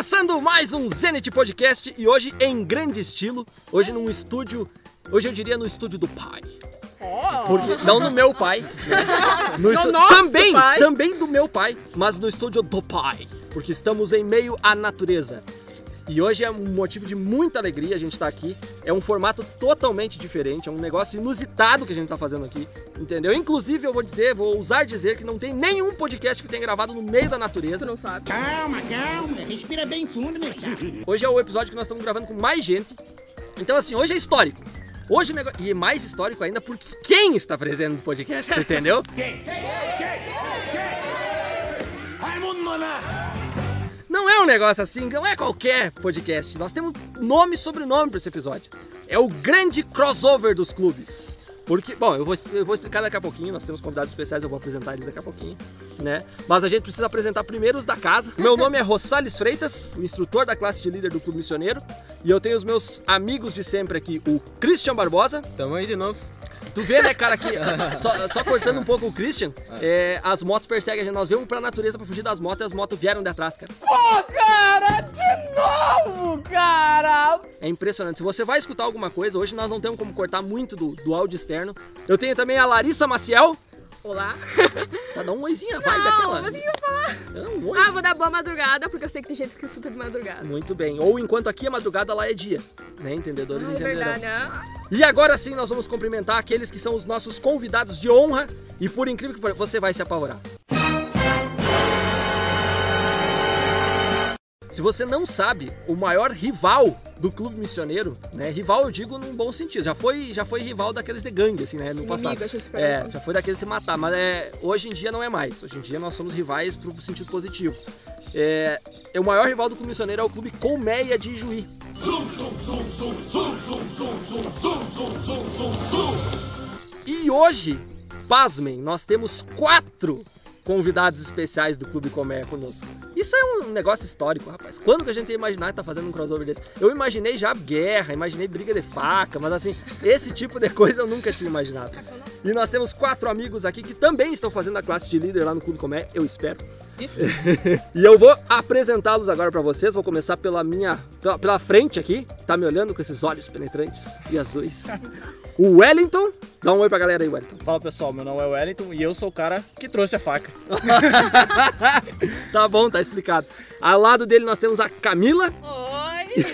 Começando mais um Zenit Podcast e hoje em grande estilo, hoje num estúdio, hoje eu diria no estúdio do pai. Porque, não no meu pai. né? No estú- nosso também, pai. também do meu pai, mas no estúdio do pai. Porque estamos em meio à natureza. E hoje é um motivo de muita alegria a gente estar aqui. É um formato totalmente diferente, é um negócio inusitado que a gente está fazendo aqui, entendeu? Inclusive, eu vou dizer, vou ousar dizer que não tem nenhum podcast que tenha gravado no meio da Tu natureza. não sabe. Calma, calma. Respira bem fundo, meu chapa. Hoje é o episódio que nós estamos gravando com mais gente. Então, assim, hoje é histórico. Hoje o negócio. E é mais histórico ainda porque quem está presente no podcast, tu entendeu? Não é um negócio assim, não é qualquer podcast. Nós temos nome e sobrenome para esse episódio. É o grande crossover dos clubes. Porque, bom, eu vou, eu vou explicar daqui a pouquinho, nós temos convidados especiais, eu vou apresentar eles daqui a pouquinho, né? Mas a gente precisa apresentar primeiro os da casa. Meu nome é Rosales Freitas, o instrutor da classe de líder do Clube Missioneiro. E eu tenho os meus amigos de sempre aqui, o Christian Barbosa. Tamo aí de novo. Tu vê, né, cara, que só, só cortando um pouco o Christian, é, as motos perseguem a gente. Nós vemos pra natureza pra fugir das motos e as motos vieram de atrás, cara. Pô, cara, de novo, cara! É impressionante. Se você vai escutar alguma coisa, hoje nós não temos como cortar muito do, do áudio externo. Eu tenho também a Larissa Maciel. Olá. Tá, dá um oizinho, vai daquela. mas o que eu vou falar? É um oi. Ah, vou dar boa madrugada, porque eu sei que tem gente que escuta de madrugada. Muito bem. Ou enquanto aqui é madrugada, lá é dia. Né? Entendedores Ah, é entenderão. verdade, né? E agora sim nós vamos cumprimentar aqueles que são os nossos convidados de honra. E por incrível que pareça, você vai se apavorar. Se você não sabe, o maior rival do clube missioneiro, né? Rival eu digo num bom sentido. Já foi, já foi rival daqueles de gangue, assim, né? No Inimigo, passado. a gente se É, já foi daqueles se matar, mas é, hoje em dia não é mais. Hoje em dia nós somos rivais pro sentido positivo. É, o maior rival do clube missioneiro é o clube Colmeia de Juí. E hoje, pasmem, nós temos quatro convidados especiais do Clube Colmeia conosco. Isso é um negócio histórico, rapaz. Quando que a gente ia imaginar estar fazendo um crossover desse? Eu imaginei já guerra, imaginei briga de faca, mas assim, esse tipo de coisa eu nunca tinha imaginado. E nós temos quatro amigos aqui que também estão fazendo a classe de líder lá no Clube Colmeia, eu espero. E eu vou apresentá-los agora pra vocês. Vou começar pela minha. Pela, pela frente aqui, que tá me olhando com esses olhos penetrantes e azuis. O Wellington. Dá um oi pra galera aí, Wellington. Fala pessoal, meu nome é Wellington e eu sou o cara que trouxe a faca. Tá bom, tá explicado. Ao lado dele nós temos a Camila. Oi!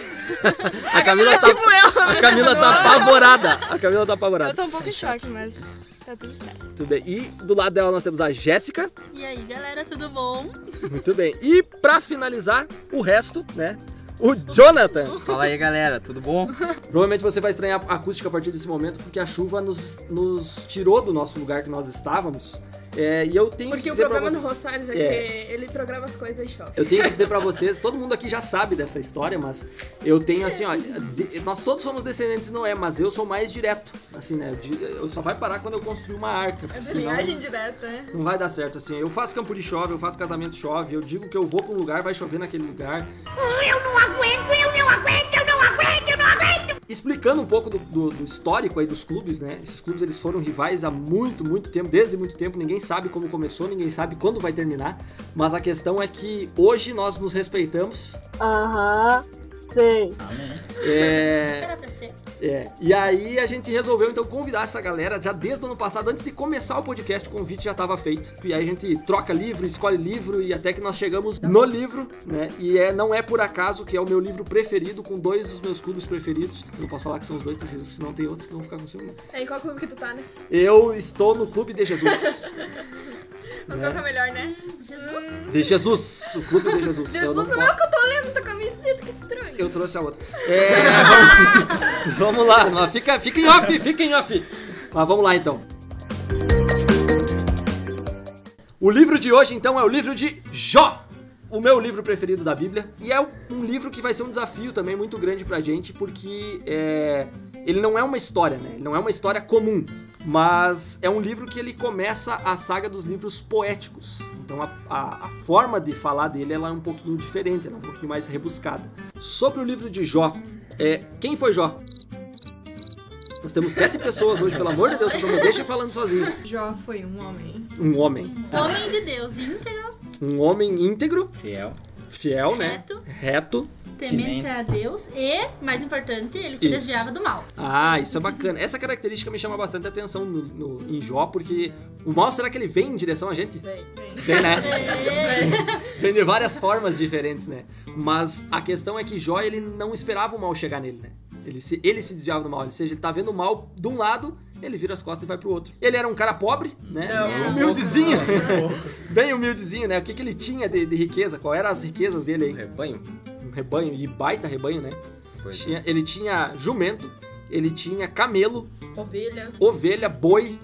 A Camila tá. Tipo eu. A Camila tá apavorada. A Camila tá apavorada. Eu tô um pouco em choque, mas tá tudo certo. Muito bem. E do lado dela nós temos a Jéssica. E aí, galera, tudo bom? Muito bem. E pra finalizar, o resto, né? O Jonathan. Fala aí galera, tudo bom? Provavelmente você vai estranhar a acústica a partir desse momento, porque a chuva nos, nos tirou do nosso lugar que nós estávamos. É, e eu tenho Porque que o dizer pra problema do vocês. Rosales é, É. que ele programa as coisas e chove. Eu tenho que dizer pra vocês, todo mundo aqui já sabe dessa história, mas eu tenho assim, ó, de- nós todos somos descendentes de Noé, mas eu sou mais direto, assim, né? Eu só vai parar quando eu construir uma arca, porque senão Viagem direta, né? não vai dar certo, assim. Eu faço campo de chove, eu faço casamento chove, eu digo que eu vou pra um lugar, vai chover naquele lugar. Eu não aguento, eu não aguento, eu não Explicando um pouco do, do- do histórico aí dos clubes, né? Esses clubes eles foram rivais há muito, muito tempo, desde muito tempo. Ninguém sabe como começou, ninguém sabe quando vai terminar. Mas a questão é que hoje nós nos respeitamos. Aham, sei. É, Era pra ser. É. E aí a gente resolveu então convidar essa galera já desde o ano passado, antes de começar o podcast, o convite já estava feito. E aí a gente troca livro, escolhe livro e até que nós chegamos no livro, né? E é, não é por acaso que é o meu livro preferido, com dois dos meus clubes preferidos. Eu não posso falar que são os dois preferidos, senão tem outros que vão ficar com ciúme. É, em qual clube que tu tá, né? Eu estou no Clube de Jesus. Mas qual que é melhor, né? Jesus. De Jesus, o Clube de Jesus. Eu Jesus, não não é o posso- que eu tô lendo tua camiseta, que estranho. Eu trouxe a outra. É, vamos, vamos lá, mas fica, fica em off, fica em off. Mas vamos lá então. O livro de hoje então é o livro de Jó. O meu livro preferido da Bíblia. E é um livro que vai ser um desafio também muito grande pra gente, porque é, ele não é uma história, né? Ele não é uma história comum. Mas é um livro que ele começa a saga dos livros poéticos. Então a, a- a forma de falar dele ela é um pouquinho diferente, ela é um pouquinho mais rebuscada. Sobre o livro de Jó, é, quem foi Jó? Nós temos sete pessoas hoje, pelo amor de Deus, vocês não me deixem falando sozinho. Jó foi um homem. Um homem. Homem de Deus, íntegro. Um homem íntegro, Fiel. fiel, né? Reto. Reto. Temente a Deus e, mais importante, ele se Isso. desviava do mal. Ah, isso é bacana. Essa característica me chama bastante atenção no, no- em Jó, porque o mal, será que ele vem em direção a gente? Vem. Vem, né? É, Vem de várias formas diferentes, né? Mas a questão é que Jó, ele não esperava o mal chegar nele, né? Ele se, ele se desviava do mal, ou seja, ele tá vendo o mal de um lado, ele vira as costas e vai pro outro. Ele era um cara pobre, né? Não. Humildezinho. Bem humildezinho, né? O que, que ele tinha de, de riqueza? Qual eram as riquezas dele aí? Rebanho? Rebanho, e baita rebanho, né? Pois é. Tinha- ele tinha jumento, ele tinha camelo, Ovelha. ovelha, boi,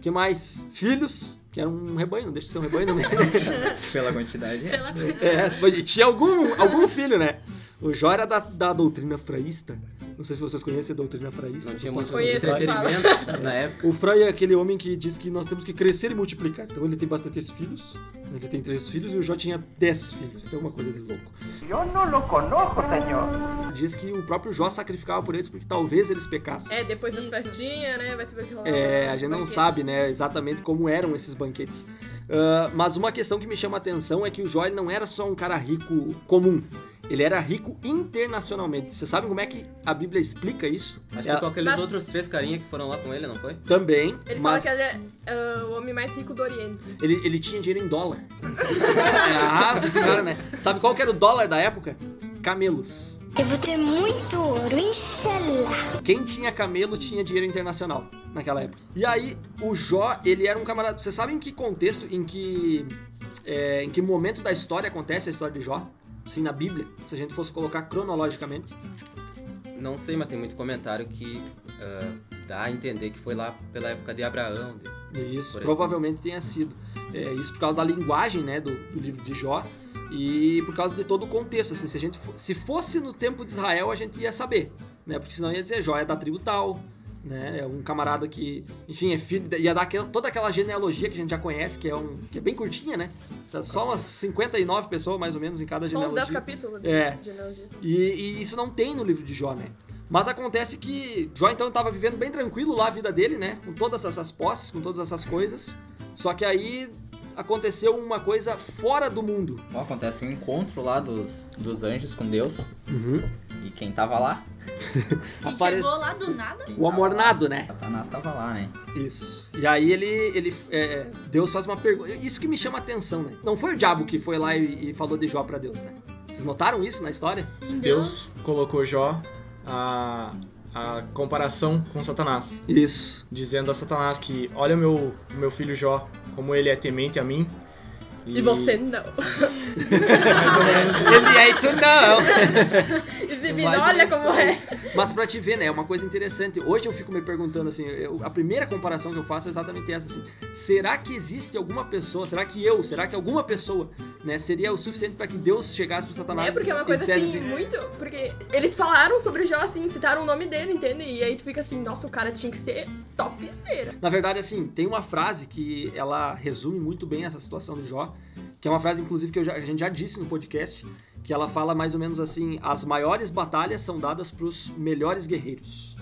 que mais? Filhos, que era um rebanho, não deixa de ser um rebanho também. Pela quantidade. pela é, mas tinha algum, algum filho, né? O Jó era da, da doutrina fraísta. Não sei se vocês conhecem a doutrina fraísta. Não tinha muito entretenimento na época. O Frei é aquele homem que diz que nós temos que crescer e multiplicar. Então ele tem bastante filhos. Ele tem três filhos e o Jó tinha dez filhos. Então é uma coisa de louco. Yo no lo conozco, señor. Diz que o próprio Jó sacrificava por eles porque talvez eles pecassem. É, depois das festinhas, né? Vai saber o que rola. É, a gente não sabe, né, exatamente como eram esses banquetes. Ah, mas uma questão que me chama a atenção é que o Jó não era só um cara rico comum. Ele era rico internacionalmente. Vocês sabem como é que a Bíblia explica isso? Acho que Ela- com aqueles Mas- outros três carinha que foram lá com ele, não foi? Também, Ele mas fala que ele é ah, o homem mais rico do Oriente. ele, ele tinha dinheiro em dólar. ah, vocês se enganaram, né? Sabe qual que era o dólar da época? Camelos. Eu vou ter muito ouro, inshallah. Quem tinha camelo tinha dinheiro internacional naquela época. E aí, o Jó, ele era um camarada. Vocês sabem em que contexto, em que. é, em que momento da história acontece a história de Jó? Assim, na Bíblia, se a gente fosse colocar cronologicamente. Não sei, mas tem muito comentário que ah, dá a entender que foi lá pela época de Abraão. de- Isso, Por aí. provavelmente tenha sido. É, isso por causa da linguagem, né, do, do livro de Jó. E por causa de todo o contexto, assim, se a gente se fosse no tempo de Israel, a gente ia saber, né? Porque senão ia dizer Jó é da tribo tal, né? É um camarada que, enfim, é filho, ia dar aquela- toda aquela genealogia que a gente já conhece, que é um que é bem curtinha, né? Tá Só umas 59 pessoas mais ou menos em cada Só uns 10 genealogia. capítulos É. de genealogia. E, e isso não tem no livro de Jó, né? Mas acontece que Jó então estava vivendo bem tranquilo lá a vida dele, né? Com todas essas posses, com todas essas coisas. Só que aí aconteceu uma coisa fora do mundo. Bom, acontece um encontro lá dos, dos anjos com Deus. Uhum. E quem tava lá? Quem Apare- chegou lá do nada. O amornado, né? Satanás tava lá, né? Isso. E aí ele, ele é, Deus faz uma pergunta. Isso que me chama a atenção, né? Não foi o diabo que foi lá e, e falou de Jó pra Deus, né? Vocês notaram isso na história? Sim, Deus. Deus colocou Jó a, a comparação com Satanás. Isso. Dizendo a Satanás que olha meu, meu filho Jó, como ele é temente a mim. E você não. Ele aí tu não. Exibindo, olha como é. Mas pra te ver, né, é uma coisa interessante. Hoje eu fico me perguntando assim, eu- a primeira comparação que eu faço é exatamente essa assim. Será que existe alguma pessoa, será que eu, será que alguma pessoa, né, seria o suficiente pra que Deus chegasse pro Satanás É porque é uma e coisa dissesse assim, muito. Porque eles falaram sobre o Jó assim, citaram o nome dele, entende? E aí tu fica assim, nossa, o cara tinha que ser topzera. Na verdade, assim, tem uma frase que ela resume muito bem essa situação do Jó, que é uma frase, inclusive, que já- a gente já disse no podcast, que ela fala mais ou menos assim: as maiores batalhas são dadas pros melhores guerreiros.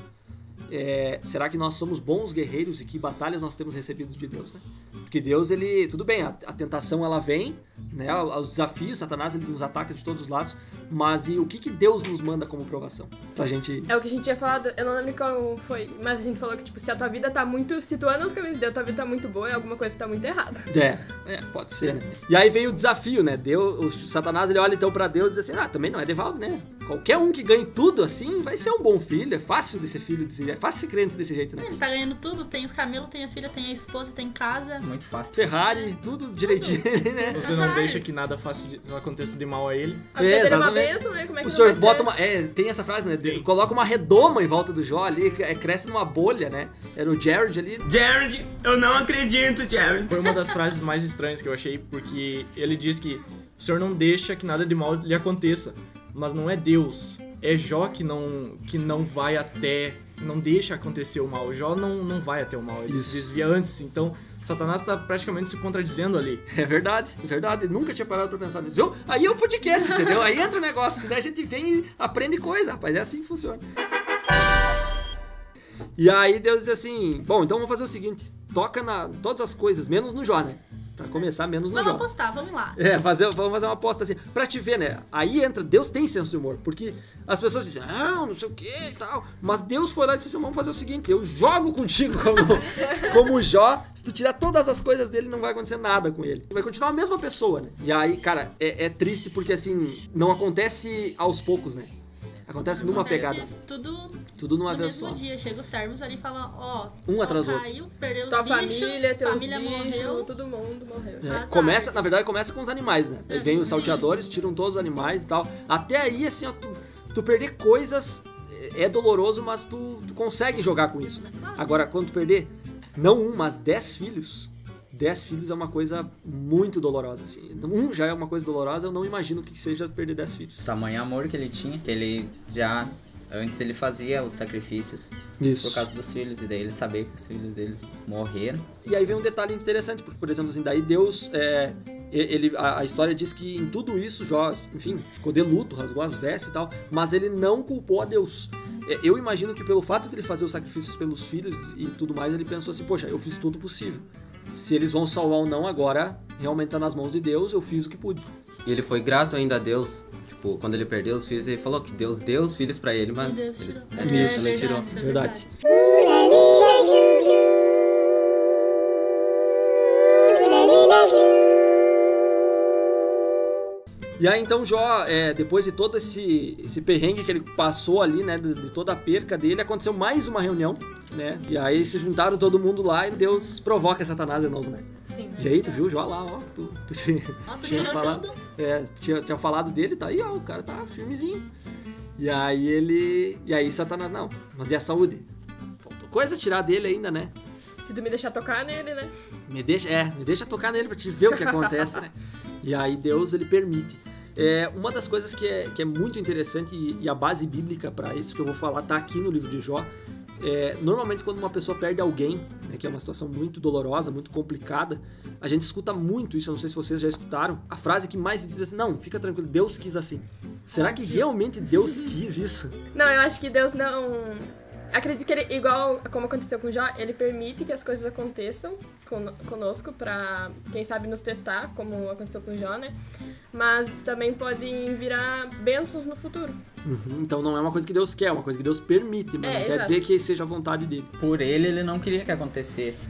É, será que nós somos bons guerreiros e que batalhas nós temos recebido de Deus, né? Porque Deus, ele, tudo bem, a, a tentação ela vem, né? Os desafios, Satanás ele nos ataca de todos os lados, mas e o que que Deus nos manda como provação? Pra gente É o que a gente tinha falado, eu não lembro qual foi, mas a gente falou que, tipo, se a tua vida tá muito. Se tu anda no caminho de Deus, tua vida tá muito boa, é alguma coisa que tá muito errada. É, é, pode ser, né? E aí vem o desafio, né? Deus, o Satanás ele olha então pra Deus e diz assim: ah, também não é Devaldo, né? Qualquer um que ganhe tudo assim vai ser um bom filho. É fácil de ser filho, desse, é fácil ser crente desse jeito, né? Ele tá ganhando tudo, tem os camelos, tem as filhas, tem a esposa, tem casa. Muito fácil. Ferrari, tudo direitinho, né? Você não deixa que nada faça de- aconteça de mal a ele. A é uma exatamente. benção, né? Como é que O não senhor bota uma. É, tem essa frase, né? De- Coloca uma redoma em volta do Jó ali, é, cresce numa bolha, né? Era o Jared ali. Jared, eu não acredito, Jared. Foi uma das frases mais estranhas que eu achei, porque ele diz que o senhor não deixa que nada de mal lhe aconteça. Mas não é Deus. É Jó que não, que não vai até. Não deixa acontecer o mal. Jó não, não vai até o mal. Ele Isso. se desvia antes. Então, Satanás tá praticamente se contradizendo ali. É verdade, é verdade. Nunca tinha parado pra pensar nisso. Viu? Aí é o podcast, entendeu? Aí entra o negócio, porque daí a gente vem e aprende coisa, rapaz. É assim que funciona. E aí Deus diz assim: Bom, então vamos fazer o seguinte: toca na todas as coisas, menos no Jó, né? Pra começar, menos no Vamos Jó. apostar, vamos lá. É, fazer, vamos fazer uma aposta assim. Pra te ver, né? Aí entra, Deus tem senso de humor. Porque as pessoas dizem, ah, não sei o que e tal. Mas Deus foi lá e disse assim: vamos fazer o seguinte: eu jogo contigo como, como Jó. Se tu tirar todas as coisas dele, não vai acontecer nada com ele. Vai continuar a mesma pessoa, né? E aí, cara, é, é triste porque assim, não acontece aos poucos, né? Acontece numa Acontece pegada. Tudo Tudo numa no vez mesmo só. dia. Chega os servos ali e falam, ó, Um ó, atrás do outro. caiu, perdeu os Tua bichos, família, teus família bichos, morreu. todo mundo morreu. É, começa, na verdade, começa com os animais, né? É, vem os salteadores, tiram todos os animais e tal. Até aí, assim, ó, tu, tu perder coisas é é doloroso, mas tu, tu consegue jogar com isso, né? Agora, quando tu perder, não um, mas dez filhos, dez filhos é uma coisa muito dolorosa, assim. Um já é uma coisa dolorosa, eu não imagino que seja perder dez filhos. O tamanho amor que ele tinha, que ele já. Antes ele fazia os sacrifícios Isso. por causa dos filhos, e daí ele sabia que os filhos dele morreram. E aí vem um detalhe interessante, porque, por exemplo, assim, daí Deus, é, ele, a, a história diz que em tudo isso Jó, enfim, ficou de luto, rasgou as vestes e tal, mas ele não culpou a Deus. É, Eu imagino que pelo fato de ele fazer os sacrifícios pelos filhos e tudo mais, ele pensou assim, poxa, eu fiz tudo possível. Se eles vão salvar ou não agora, realmente tá nas mãos de Deus, eu fiz o que pude. E ele foi grato ainda a Deus. Tipo, quando ele perdeu os filhos, ele falou que Deus deu os filhos pra ele, mas. Deus ele, tirou. é, Isso. É tirou. é Verdade. E aí então Jó, é, depois de todo esse, esse perrengue que ele passou ali, né, de, de toda a perca dele, aconteceu mais uma reunião, né? E aí se juntaram todo mundo lá e Deus provoca Satanás de novo, né? Sim. E aí tu viu Jó lá, ó, tu, tu tinha, tu tinha falado, é, tinha, tinha falado dele, tá aí, ó, o cara tá firmezinho. E aí ele, e aí Satanás, não, mas e a saúde? Faltou coisa tirar dele ainda, né? Se tu me deixar tocar nele, né? Me deixa, é, me deixa tocar nele pra te ver o que acontece, né? E aí Deus, ele permite. É, uma das coisas que é, que é muito interessante e, e a base bíblica pra isso que eu vou falar tá aqui no livro de Jó. É, normalmente quando uma pessoa perde alguém, né, que é uma situação muito dolorosa, muito complicada, a gente escuta muito isso, eu não sei se vocês já escutaram, a frase que mais diz assim, não, fica tranquilo, Deus quis assim. Será que realmente Deus quis isso? Não, eu acho que Deus não. Acredito que ele, igual como aconteceu com Jó, ele permite que as coisas aconteçam con- conosco pra, quem sabe, nos testar, como aconteceu com Jó, né? Mas também podem virar bênçãos no futuro. Uhum, então não é uma coisa que Deus quer, é uma coisa que Deus permite, mas É, não quer exato. dizer que seja a vontade dele. Por ele, ele não queria que acontecesse.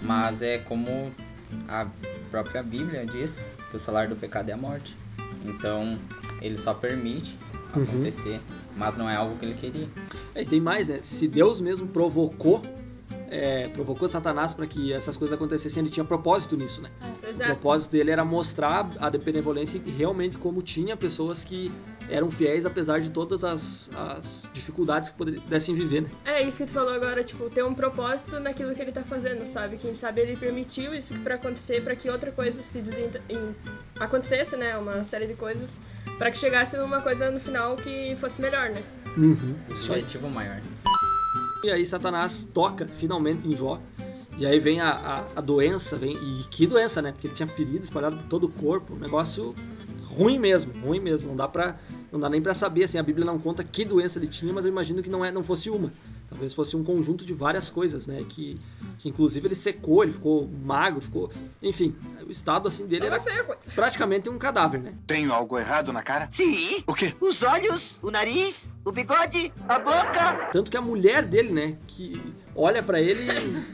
Mas é como a própria Bíblia diz que o salário do pecado é a morte. Então, ele só permite acontecer, mas não é algo que ele queria. É, e tem mais, né? Se Deus mesmo provocou, é, provocou Satanás para que essas coisas acontecessem, ele tinha propósito nisso, né? O Exato. propósito dele era mostrar a benevolência e realmente como tinha pessoas que eram fiéis apesar de todas as, as dificuldades que pudessem viver, né? É isso que tu falou agora, tipo, ter um propósito naquilo que ele tá fazendo, sabe? Quem sabe ele permitiu isso pra acontecer, pra que outra coisa se desent... acontecesse, né? Uma série de coisas, pra que chegasse uma coisa no final que fosse melhor, né? Uhum, isso aí. Objetivo maior. E aí Satanás toca finalmente em Jó. E aí vem a, a, a doença, vem. E que doença, né? Porque ele tinha ferida espalhada por todo o corpo. Um negócio ruim mesmo, ruim mesmo. Não dá pra. Não dá nem pra saber, assim, a Bíblia não conta que doença ele tinha, mas eu imagino que não, é, não fosse uma. Talvez fosse um conjunto de várias coisas, né? Que, que inclusive ele secou, ele ficou magro, ficou. Enfim, o estado assim dele era praticamente um cadáver, né? Tenho algo errado na cara? Sim. O quê? Os olhos, o nariz, o bigode, a boca. Tanto que a mulher dele, né? Que olha pra ele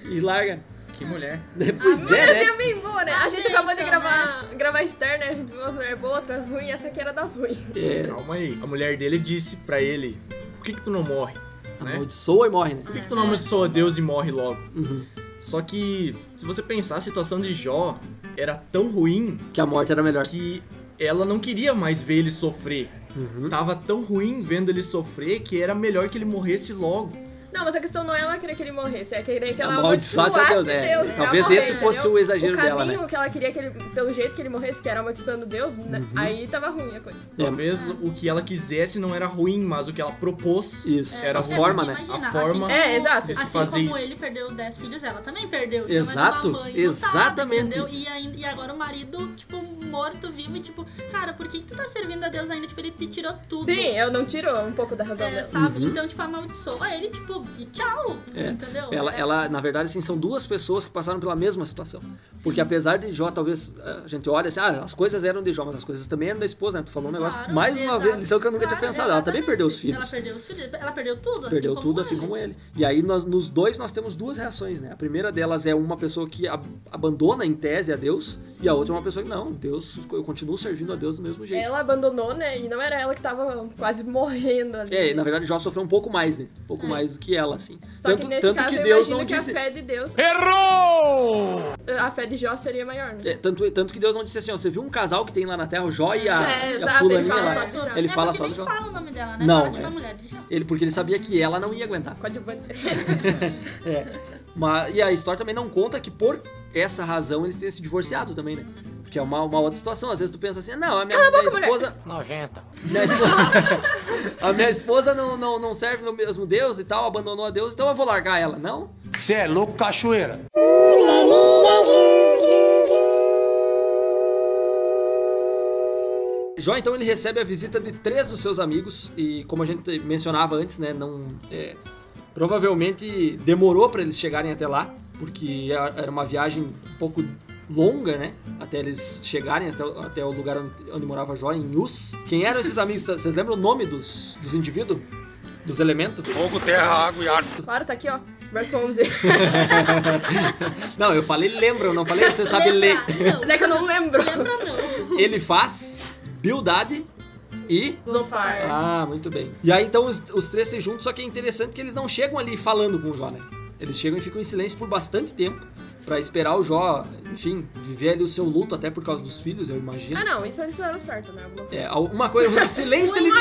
e, e larga. Que mulher. Pois Mas é, né? é bem boa, né? A A gente acabou de gravar, gravar externa, né? A gente viu umas mulheres boas, outras ruins, essa aqui era das ruins. É, Calma aí. A mulher dele disse pra ele: Por que, que tu não morre? Né? amaldiçoa e morre, né? Por que, que tu não amaldiçoa Deus e morre logo? Uhum. Só que, se você pensar, a situação de Jó era tão ruim Que a morte era melhor. que ela não queria mais ver ele sofrer. Uhum. Tava tão ruim vendo ele sofrer que era melhor que ele morresse logo. Não, mas a questão não é ela querer que ele morresse, é querer que ela Amaldiçoasse a amaldiçoasse Deus, é. pra Talvez morrer, esse fosse entendeu? o exagero o dela, né? caminho que ela queria que ele, pelo jeito que ele morresse, que era amaldiçoando Deus, né, Uhum. aí tava ruim a coisa. É, Talvez o que ela quisesse não era ruim, mas o que ela propôs Isso. era a ruim. forma, né? Imagina, A forma assim como, É, exato. Assim fazer como isso. ele perdeu 10 filhos, ela também perdeu. Então Exato, mãe exatamente. lutada, entendeu? E, ainda, e agora o marido, tipo, morto-vivo e tipo, cara, por que, que tu tá servindo a Deus ainda? Tipo, ele te tirou tudo. Sim, eu não tiro um pouco da razão É, dela. sabe? Uhum. Então, tipo, amaldiçoa ele, tipo, e tchau. É. Entendeu? Ela, É- ela, na verdade, assim, são duas pessoas que passaram pela mesma situação. Porque apesar de Jó, talvez, a gente olha assim, ah, as coisas eram de Jó, mas as coisas também eram da esposa, né? Tu falou um negócio, Claro, mais uma exato. vez, lição que eu nunca tinha Claro, pensado. Ela também exatamente. perdeu os filhos. Ela perdeu os filhos. Ela perdeu tudo, Perdeu assim tudo como assim ele. como ele. E aí, nós- nos dois, nós temos duas reações, né? A primeira delas é uma pessoa que ab- abandona, em tese, a Deus, e a outra é uma pessoa que, não, Deus, eu continuo servindo a Deus do mesmo jeito. Ela abandonou, né? E não era ela que tava quase morrendo ali. É, na verdade, Jó sofreu um pouco mais, né? Um pouco mais do que ela, assim. Só tanto que nesse tanto caso, que eu Deus não que disse. a fé de Deus... Errou! A fé de Jó seria maior, né? É, tanto, tanto que Deus não disse assim, ó, você viu um casal que tem lá na Terra, o Jó e a, É, e a fulaninha ele fala lá. só de Jó. Ele é fala porque só nem do Jó. fala o nome dela, né? Não, Fala, tipo, é. a mulher de Jó. Ele, porque ele sabia que ela não ia aguentar. Coadjuvante. É. Mas, e a história também não conta que por essa razão eles tenham se divorciado também, né? Porque é uma, uma outra situação. Às vezes tu pensa assim, não, a minha, Cala a minha boca, esposa. Nojenta. Minha esposa, a minha esposa não, não, não serve no mesmo Deus e tal, abandonou a Deus, então eu vou largar ela. Não? Você é louco, cachoeira. Jó, então, ele recebe a visita de três dos seus amigos e, como a gente mencionava antes, né, não... é, provavelmente demorou para eles chegarem até lá, porque era era uma viagem um pouco longa, né, até eles chegarem até, o- até o lugar onde, onde morava Jó, em Uz. Quem eram esses amigos? Vocês lembram o nome dos, dos indivíduos? Dos elementos? Fogo, terra, água e ar. Claro, tá aqui, ó. Verso 11. Não, eu falei lembram, não falei você sabe ler. Lembra? Não. É que eu não lembro. Lembra não. Ele faz Bildade e Zofar. Ah, muito bem. E aí então os, os três se juntam, só que é interessante que eles não chegam ali falando com o Jó, né? Eles chegam e ficam em silêncio por bastante tempo pra esperar o Jó, enfim, viver ali o seu luto até por causa dos filhos, eu imagino. Ah, não. Isso eles fizeram certo, né? Alguma coisa. É, uma coisa, o silêncio eles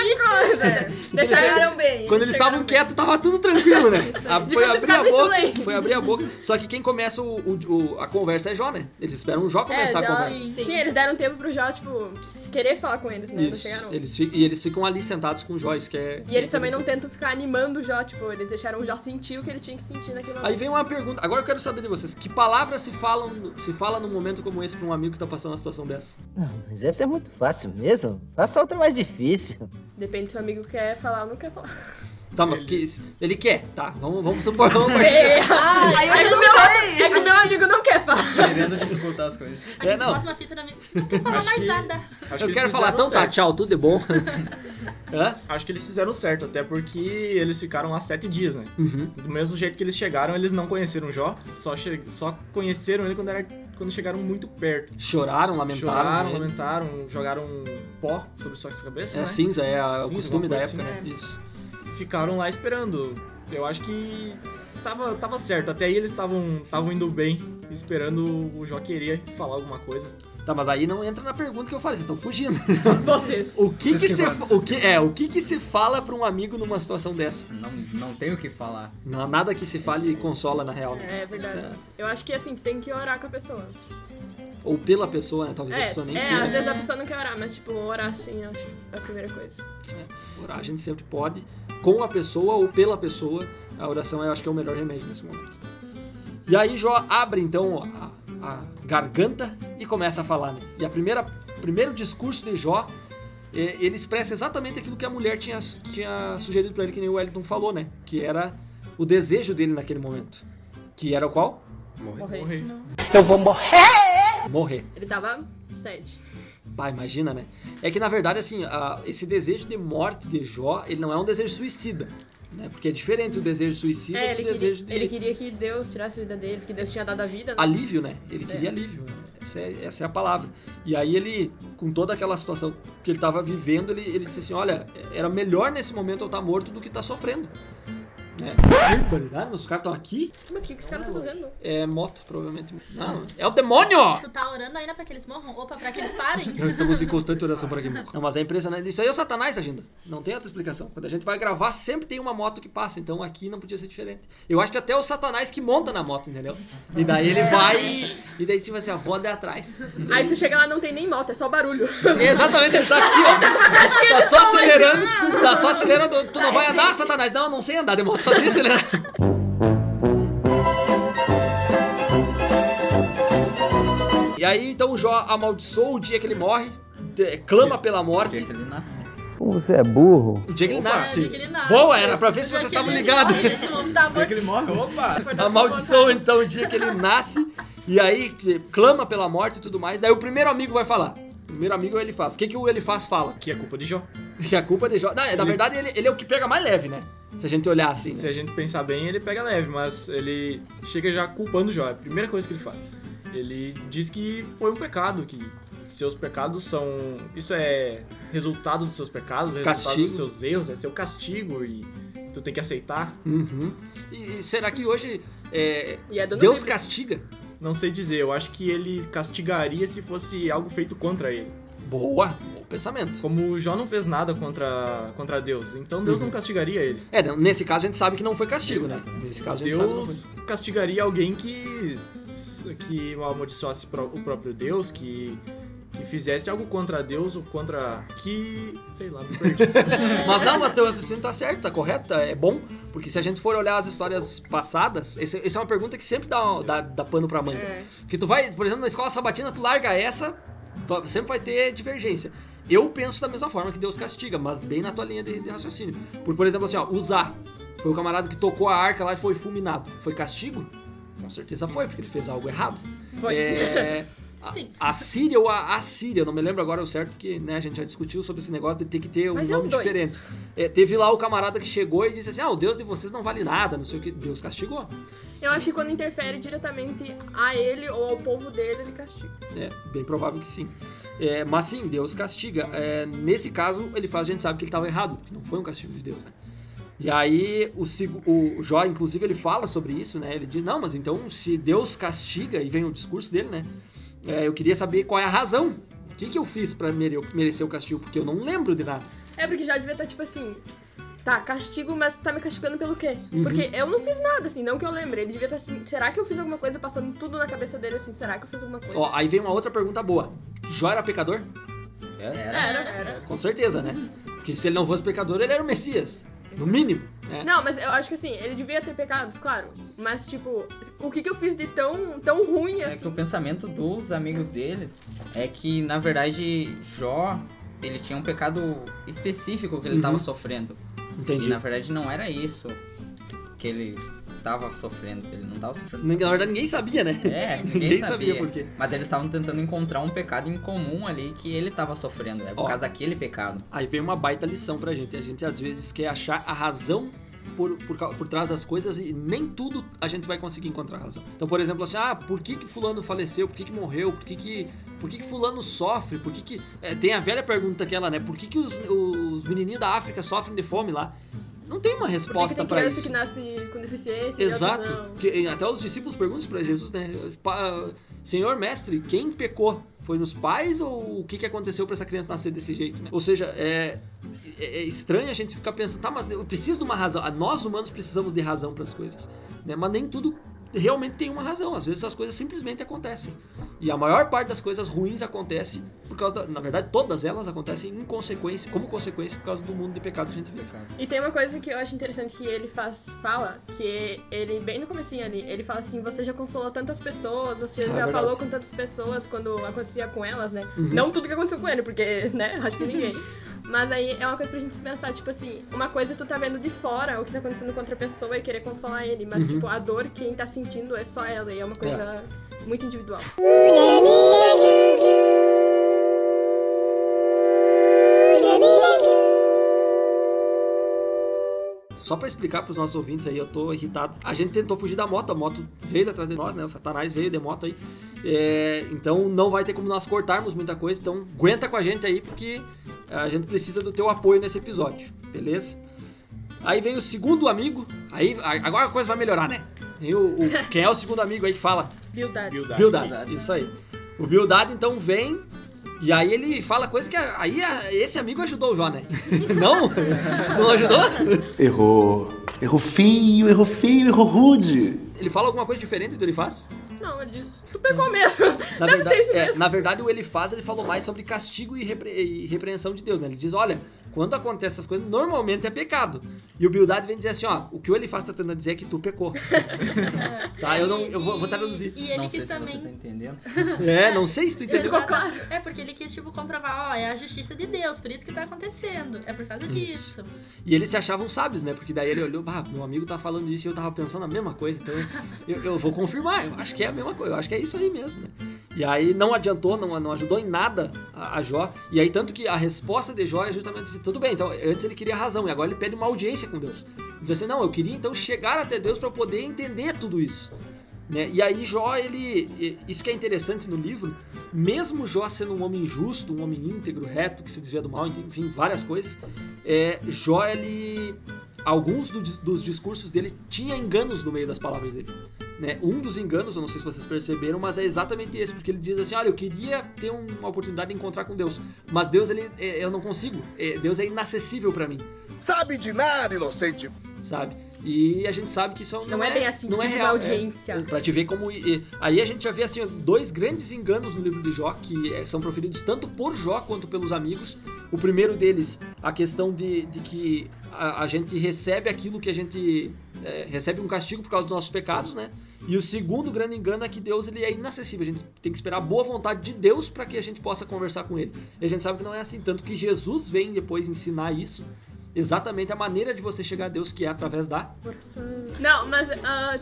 É, Deixaram bem. quando eles estavam quietos, tava tudo tranquilo, né? A- foi abrir a boca, silêncio. foi abrir a boca. Só que quem começa o, o- o- a conversa é Jó, né? Eles esperam o Jó começar é, a já- conversa. Sim. eles deram tempo pro Jó, tipo, querer falar com eles, né? Não Isso. chegaram. Eles, fi- e eles ficam ali sentados com o Jó, isso que é. E eles também não tentam ficar animando o Jó, tipo, eles deixaram o Jó sentir o que ele tinha que sentir naquele momento. Aí vem uma pergunta. Agora eu quero saber de vocês. Que palavras se falam, se fala num momento como esse pra um amigo que tá passando uma situação dessa? Não, mas essa é muito fácil mesmo. Faça outra mais difícil. Depende se o amigo quer falar ou não quer falar. Tá, mas que ele quer. Tá, vamos, vamos supor. Vamos partir É, dessa- aí é, que o meu, é que o meu amigo não quer falar. Querendo dificultar as coisas. A É, gente não. bota uma fita na amigo. Não quer falar Acho mais que- nada. Acho que Eu eles quero falar, fizeram então tá, certo. tchau, tudo é bom. Hã? Acho que eles fizeram certo, até porque eles ficaram lá sete dias, né? Uhum. Do mesmo jeito que eles chegaram, eles não conheceram Jó, só, che- só conheceram ele quando, era... quando chegaram muito perto. Choraram, lamentaram. Choraram, né? lamentaram, jogaram pó sobre suas cabeças, É né? cinza, é a- o Cinza, costume da alguma época, coisa né? assim, Isso. E ficaram lá esperando. Eu acho que tava, tava certo. Até aí eles estavam estavam indo bem, esperando o Jó querer falar alguma coisa. Tá, mas aí não entra na pergunta que eu falei, vocês estão fugindo. Vocês. O que que Vocês se, que mandam, o que é, o que que se fala pra um amigo numa situação dessa? Não, não tem o que falar. Não, nada que se fale consola na real. né? É verdade. Isso Eu acho que assim, tu tem que orar com a pessoa. Ou pela pessoa, né? Talvez a É, pessoa nem é queira. às vezes a pessoa não quer orar, mas tipo, orar sim, acho que é a primeira coisa. É, orar a gente sempre pode, com a pessoa ou pela pessoa. A oração eu acho que é o melhor remédio nesse momento. E aí Jó abre então a, a garganta e começa a falar, né? E a primeira primeiro discurso de Jó, eh, ele expressa exatamente aquilo que a mulher tinha, tinha sugerido pra ele, que nem o Wellington falou, né? Que era o desejo dele naquele momento. Que era o qual? Morrer. Morrer. Eu vou morrer! Morrer. Ele tava sede. Bah, imagina, né? É que na verdade, assim, a- esse desejo de morte de Jó, ele não é um desejo suicida. Né? Porque é diferente o desejo suicida É, do desejo queria, de ele queria que Deus tirasse a vida dele, porque Deus tinha dado a vida, né? alívio, né? Ele É. queria alívio. né? Essa é, essa é a palavra. E aí ele, com toda aquela situação que ele estava vivendo, ele, ele disse assim, olha, era melhor nesse momento eu estar morto do que estar sofrendo. Né? Barbaridade, mas os caras estão aqui? Mas o que, que os caras estão fazendo? É moto, provavelmente. Não, é o demônio! Tu tá orando ainda pra que eles morram? Opa, pra que eles parem? Nós estamos em constante oração para que morra. Não, mas é impressionante. Isso aí é o Satanás agindo. Não tem outra explicação. Quando a gente vai gravar, sempre tem uma moto que passa. Então aqui não podia ser diferente. Eu acho que até o Satanás que monta na moto, entendeu? E daí ele vai. E daí, tipo assim, a voz é atrás. Aí tu chega lá não tem nem moto, é só barulho. Exatamente, ele tá aqui, ó. Tá só acelerando. Tá só acelerando. Tu não vai andar, Satanás? Não, eu não sei andar de moto, acelerar. E aí então o Jó amaldiçoa o dia que ele morre, clama pela morte. Dia que ele nasceu. Como você é burro. O dia que ele Opa, nasce. o dia que ele nasce. Boa, era pra ver O se vocês estavam ligados. o Dia que ele morre, opa! Amaldiçoa então o dia que ele nasce e aí clama pela morte e tudo mais. Daí o primeiro amigo vai falar. O primeiro amigo ele faz. O que, que o ele faz fala? Que é culpa de Jó. Que a culpa é de Jó. Na, na verdade, ele, ele é o que pega mais leve, né? Se a gente olhar assim. Se Né? a gente pensar bem, ele pega leve, mas ele chega já culpando Jó. É a primeira coisa que ele faz. Ele diz que foi um pecado, que seus pecados são. Isso é resultado dos seus pecados, é resultado Castigo. dos seus erros, é seu castigo e tu tem que aceitar. Uhum. E, e será que hoje é, E é do Deus castiga? Não sei dizer, eu acho que ele castigaria se fosse algo feito contra ele. Boa, bom pensamento. Como Jó não fez nada contra, contra Deus, então Deus Uhum. não castigaria ele. É, nesse caso a gente sabe que não foi castigo, né? Nesse caso a gente sabe Deus castigaria alguém que que amaldiçoasse o próprio Deus, que que fizesse algo contra Deus ou contra que, sei lá, me perdi. Mas não, mas teu raciocínio tá certo, tá correto, é bom, porque se a gente for olhar as histórias passadas, esse- essa é uma pergunta que sempre dá, dá, dá pano pra manga. É. Que tu vai, por exemplo, na escola sabatina, tu larga essa, sempre vai ter divergência. Eu penso da mesma forma que Deus castiga, mas bem na tua linha de, de raciocínio. Por, por exemplo, assim, ó, usar. Foi o camarada que tocou a arca lá e foi fulminado. Foi castigo? Com certeza foi, porque ele fez algo errado. Foi. É, Sim. A Síria ou a Assíria, não me lembro agora o certo, porque né, a gente já discutiu sobre esse negócio de ter que ter um Mas é nome dois. diferente. É, teve lá o camarada que chegou e disse assim: Ah, o Deus de vocês não vale nada, não sei o que. Deus castigou. Eu acho que quando interfere diretamente a ele ou ao povo dele, ele castiga. É, bem provável que sim. É, mas sim, Deus castiga. É, nesse caso, ele faz, a gente sabe que ele estava errado, que não foi um castigo de Deus, né? E aí, o, o Jó, inclusive, ele fala sobre isso, né? Ele diz, não, mas então, se Deus castiga, e vem o discurso dele, né? É, eu queria saber qual é a razão. O que, que eu fiz pra mere- merecer o castigo? Porque eu não lembro de nada. É porque já devia estar tipo assim. Tá, castigo, mas tá me castigando pelo quê? Uhum. Porque eu não fiz nada, assim, não que eu lembre. Ele devia estar assim, será que eu fiz alguma coisa passando tudo na cabeça dele, assim, será que eu fiz alguma coisa? Ó, aí vem uma outra pergunta boa. Jó era pecador? Era. Era. Com certeza, né? Porque se ele não fosse pecador, ele era o Messias. No mínimo, né? Não, mas eu acho que assim, ele devia ter pecados, claro. Mas, tipo, o que que eu fiz de tão, tão ruim É assim? que o pensamento dos amigos deles é que, na verdade, Jó, ele tinha um pecado específico que ele Uhum. tava sofrendo. Entendi. E, na verdade, não era isso que ele tava sofrendo. Ele não tava sofrendo. Na verdade, ninguém sabia, né? É, ninguém, Ninguém sabia. sabia por quê. Mas eles estavam tentando encontrar um pecado em comum ali que ele tava sofrendo. É por Ó. causa daquele pecado. Aí vem uma baita lição pra gente. A gente às vezes quer achar a razão por, por, por trás das coisas e nem tudo a gente vai conseguir encontrar razão. Então, por exemplo, assim, ah, por que, que fulano faleceu? Por que, que morreu? Por que, que, por que, que fulano sofre? Por que que... é, tem a velha pergunta aquela, né? Por que, que os, os menininhos da África sofrem de fome lá? Não tem uma resposta criança isso. que nasce com deficiência Exato. até os discípulos perguntam pra Jesus, né? Senhor mestre, quem pecou? Foi nos pais ou o que, que aconteceu pra essa criança nascer desse jeito, né? Ou seja, é, é- é estranho a gente ficar pensando, tá, mas eu preciso de uma razão. Nós humanos precisamos de razão pras coisas, né? Mas nem tudo realmente tem uma razão. Às vezes as coisas simplesmente acontecem. E a maior parte das coisas ruins acontece por causa da, na verdade, todas elas acontecem em consequência, como consequência por causa do mundo de pecado que a gente vive. E tem uma coisa que eu acho interessante que ele faz, fala, que ele, bem no comecinho ali, ele fala assim, você já consolou tantas pessoas, você Ah, já verdade. falou com tantas pessoas quando acontecia com elas, né? Uhum. Não tudo que aconteceu com ele, porque, né, acho que ninguém. Mas aí é uma coisa pra gente se pensar, tipo assim, uma coisa é tu tá vendo de fora o que tá acontecendo com outra pessoa e querer consolar ele, mas, Uhum. tipo, a dor quem tá sentindo é só ela, e é uma coisa muito individual. Só pra explicar pros nossos ouvintes aí, eu tô irritado. A gente tentou fugir da moto, a moto veio atrás de nós, né? O Satanás veio de moto aí. É, então não vai ter como nós cortarmos muita coisa. Então aguenta com a gente aí, porque a gente precisa do teu apoio nesse episódio, beleza? Aí vem o segundo amigo. Aí agora a coisa vai melhorar, né? Vem o, o- quem é o segundo amigo aí que fala? Bildad. Bildad. Isso aí. O Bildad então vem e aí ele fala coisa que aí esse amigo ajudou o Jó, né? Não? Não ajudou? Errou. Errou feio, errou feio, errou rude. Ele fala alguma coisa diferente do que ele faz? Não, ele diz, tu pecou mesmo. Na Deve verdade, isso é, mesmo. na verdade, o ele faz, ele falou mais sobre castigo e, repre- e repreensão de Deus, né? Ele diz, olha, quando acontece essas coisas, normalmente é pecado. E o Bildad vem dizer assim, ó, o que o Elifaz tá tentando dizer é que tu pecou. tá, eu não, eu vou, vou traduzir. E ele não sei quis se também. você tá entendendo. É, não sei se tu entendeu. Exato. É porque ele quis, tipo, comprovar, ó, é a justiça de Deus, por isso que tá acontecendo. É por causa disso. E eles se achavam sábios, né? Porque daí ele olhou, ah, meu amigo tá falando isso e eu tava pensando a mesma coisa, então eu, eu vou confirmar, eu acho que é a mesma coisa, eu acho que é isso aí mesmo, né? E aí não adiantou, não, não ajudou em nada a, a Jó. E aí, tanto que a resposta de Jó é justamente assim, tudo bem, então antes ele queria razão, e agora ele pede uma audiência com Deus. Ele diz assim, não, eu queria então chegar até Deus para poder entender tudo isso. Né? E aí Jó, ele. Isso que é interessante no livro, mesmo Jó sendo um homem justo, um homem íntegro, reto, que se desvia do mal, enfim, várias coisas, é, Jó, ele. Alguns do- dos discursos dele tinha enganos no meio das palavras dele. Né? Um dos enganos, eu não sei se vocês perceberam, mas é exatamente esse, porque ele diz assim: olha, eu queria ter uma oportunidade de encontrar com Deus, mas Deus, ele, é, eu não consigo. É, Deus é inacessível para mim. Sabe de nada, inocente. Sabe? E a gente sabe que isso não, Não é bem assim, não tipo, é de real, uma audiência. É, pra te ver como. e- aí a gente já vê assim, dois grandes enganos no livro de Jó, que é, são proferidos tanto por Jó quanto pelos amigos. O primeiro deles, a questão de, de que a, a gente recebe aquilo que a gente. é, recebe um castigo por causa dos nossos pecados, né? E o segundo grande engano é que Deus ele é inacessível. A gente tem que esperar a boa vontade de Deus para que a gente possa conversar com Ele. E a gente sabe que não é assim. Tanto que Jesus vem depois ensinar isso. Exatamente a maneira de você chegar a Deus, que é através da Não, mas ah,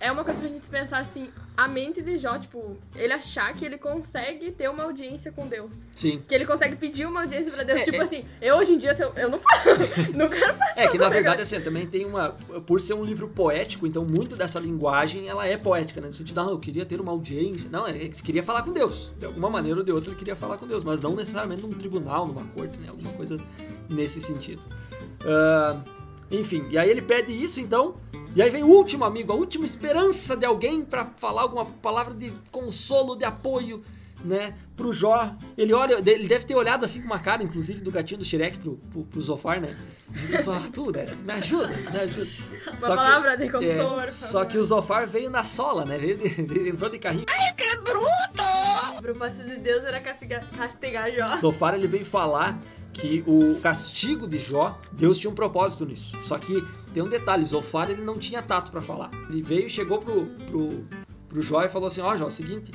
é uma coisa pra gente pensar assim, a mente de Jó, tipo, ele achar que ele consegue ter uma audiência com Deus. Sim. Que ele consegue pedir uma audiência pra Deus. É, tipo é- assim, eu hoje em dia, eu, eu não falo, não quero passar. É que na verdade assim, também tem uma por ser um livro poético, então muito dessa linguagem ela é poética, né? No sentido, ah, eu queria ter uma audiência. Não, é que queria falar com Deus. De alguma maneira ou de outra ele queria falar com Deus, mas não necessariamente num tribunal, numa corte, né? Alguma coisa nesse sentido. Ah, enfim, e aí ele pede isso então, e aí vem o último amigo, a última esperança de alguém pra falar alguma palavra de consolo, de apoio, né, pro Jó. Ele olha, ele deve ter olhado assim com uma cara, inclusive, do gatinho do Shrek pro, pro, pro Zofar, né? E tu fala, tu, né? Me ajuda, me ajuda. Uma Só que- palavra de consolo, é, Só que o Zofar veio na sola, né? Veio de- de- entrou de carrinho. O propósito de Deus era castigar, castigar Jó. Zofar ele veio falar que o castigo de Jó, Deus tinha um propósito nisso. Só que tem um detalhe, Zofar ele não tinha tato pra falar. Ele veio, chegou pro, pro, pro Jó e falou assim, ó Jó, é o seguinte,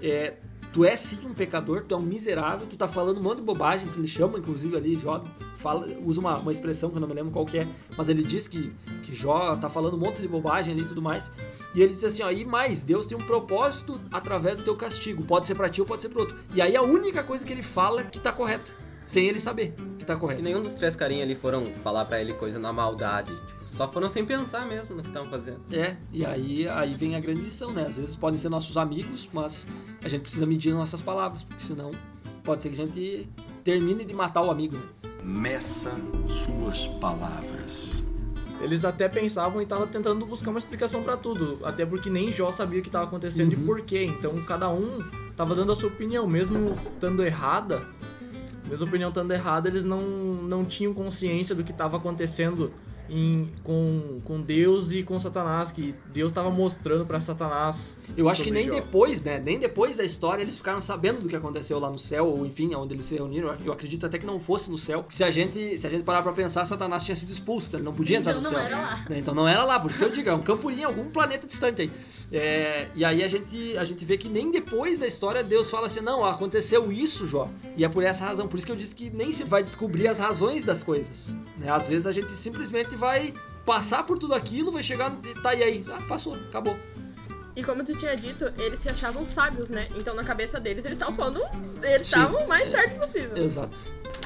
é, tu é sim um pecador, tu é um miserável, tu tá falando um monte de bobagem, que ele chama inclusive ali, Jó fala, usa uma, uma expressão que eu não me lembro qual que é, mas ele diz que, que Jó tá falando um monte de bobagem ali e tudo mais. E ele diz assim, ó, e mais, Deus tem um propósito através do teu castigo, pode ser pra ti ou pode ser pro outro. E aí a única coisa que ele fala que tá correta, sem ele saber que tá correto. E nenhum dos três carinhas ali foram falar pra ele coisa na maldade. Tipo, só foram sem pensar mesmo no que estavam fazendo. É, e aí, aí vem a grande lição, né? Às vezes podem ser nossos amigos, mas a gente precisa medir nossas palavras, porque senão pode ser que a gente termine de matar o amigo, né? Meça suas palavras. Eles até pensavam e estavam tentando buscar uma explicação pra tudo, até porque nem Jó sabia o que estava acontecendo e por quê. Então cada um tava dando a sua opinião, mesmo estando errada. Mesmo a opinião estando errada, eles não, não tinham consciência do que estava acontecendo em, com, com Deus e com Satanás, que Deus estava mostrando pra Satanás. Eu acho que nem Jó. depois, né? Nem depois da história eles ficaram sabendo do que aconteceu lá no céu, ou enfim, onde eles se reuniram. Eu acredito até que não fosse no céu. Se a gente, se a gente parar pra pensar, Satanás tinha sido expulso, então ele não podia entrar Então no não céu. era lá. Né? Então não era lá, por isso que eu digo, é um campurinho, algum planeta distante aí. É, e aí a gente, a gente vê que nem depois da história Deus fala assim, não, aconteceu isso, Jó. E é por essa razão, por isso que eu disse que nem se vai descobrir as razões das coisas. Né? Às vezes a gente simplesmente vai passar por tudo aquilo, vai chegar e tá e aí, ah, passou, acabou. E como tu tinha dito, eles se achavam sábios, né? Então na cabeça deles, eles estavam falando. Eles estavam o mais certo possível. Exato.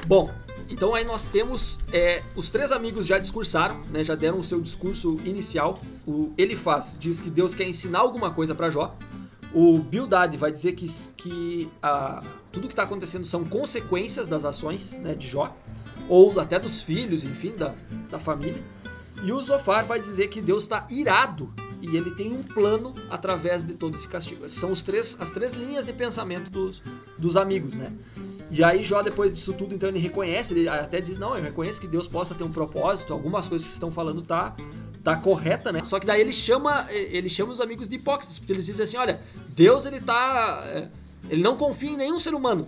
Bom, então aí nós temos é, os três amigos já discursaram, né, já deram o seu discurso inicial. O Elifaz diz que Deus quer ensinar alguma coisa para Jó. O Bildad vai dizer que, que a, tudo que está acontecendo são consequências das ações né, de Jó, ou até dos filhos, enfim, da, da família. E o Zofar vai dizer que Deus está irado e ele tem um plano através de todo esse castigo. São os três, as três linhas de pensamento dos, dos amigos, né? E aí Jó, depois disso tudo, então ele reconhece, ele até diz, não, eu reconheço que Deus possa ter um propósito, algumas coisas que estão falando tá, tá correta, né? Só que daí ele chama, ele chama os amigos de hipócritas, porque eles dizem assim, olha, Deus ele tá, é, ele não confia em nenhum ser humano.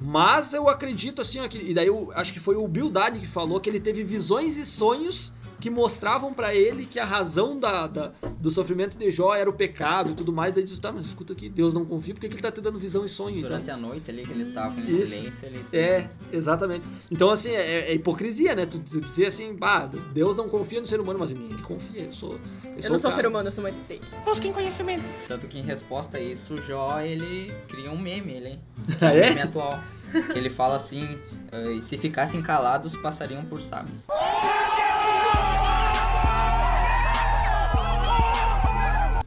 Mas eu acredito assim, ó, que, e daí eu acho que foi o Bill Dade que falou que ele teve visões e sonhos que mostravam pra ele que a razão da, da- do sofrimento de Jó era o pecado e tudo mais. Daí ele diz, tá, mas escuta aqui, Deus não confia, por que ele tá te dando visão e sonho? então? Durante a noite ali que eles estavam em Isso. silêncio, ele É, exatamente. Então, assim, é, é hipocrisia, né? Tu, tu dizer assim, bah, Deus não confia no ser humano, mas em mim ele confia. Eu sou. Eu, Eu sou não sou cara. ser humano, eu sou uma ET. Busquem conhecimento. Tanto que em resposta a isso, o Jó, ele cria um meme, ele, Ah, é? um meme atual. Que ele fala assim, e se ficassem calados, passariam por sábios.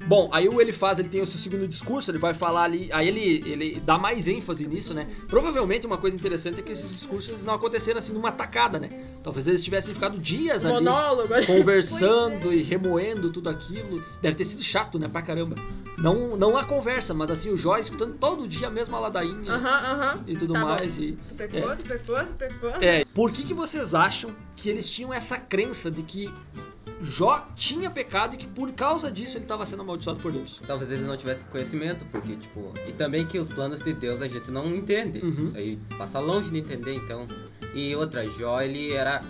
Bom, aí o ele faz, ele tem o seu segundo discurso, ele vai falar ali, aí ele, ele dá mais ênfase nisso, né? Provavelmente uma coisa interessante é que esses discursos eles não aconteceram assim numa tacada, né? Talvez eles tivessem ficado dias ali Monólogo. conversando e remoendo tudo aquilo. Deve ter sido chato, né, pra caramba. Não, não a conversa, mas assim o Jó escutando todo dia a mesma ladainha Aham, aham. e tudo Tá bom. mais e Tu pecou, é. tu pecou, tu pecou. É, por que, que vocês acham que eles tinham essa crença de que Jó tinha pecado e que por causa disso ele estava sendo amaldiçoado por Deus? Talvez eles não tivessem conhecimento, porque, tipo. E também que os planos de Deus a gente não entende. Uhum. Aí passa longe de entender, então. E outra, Jó, ele era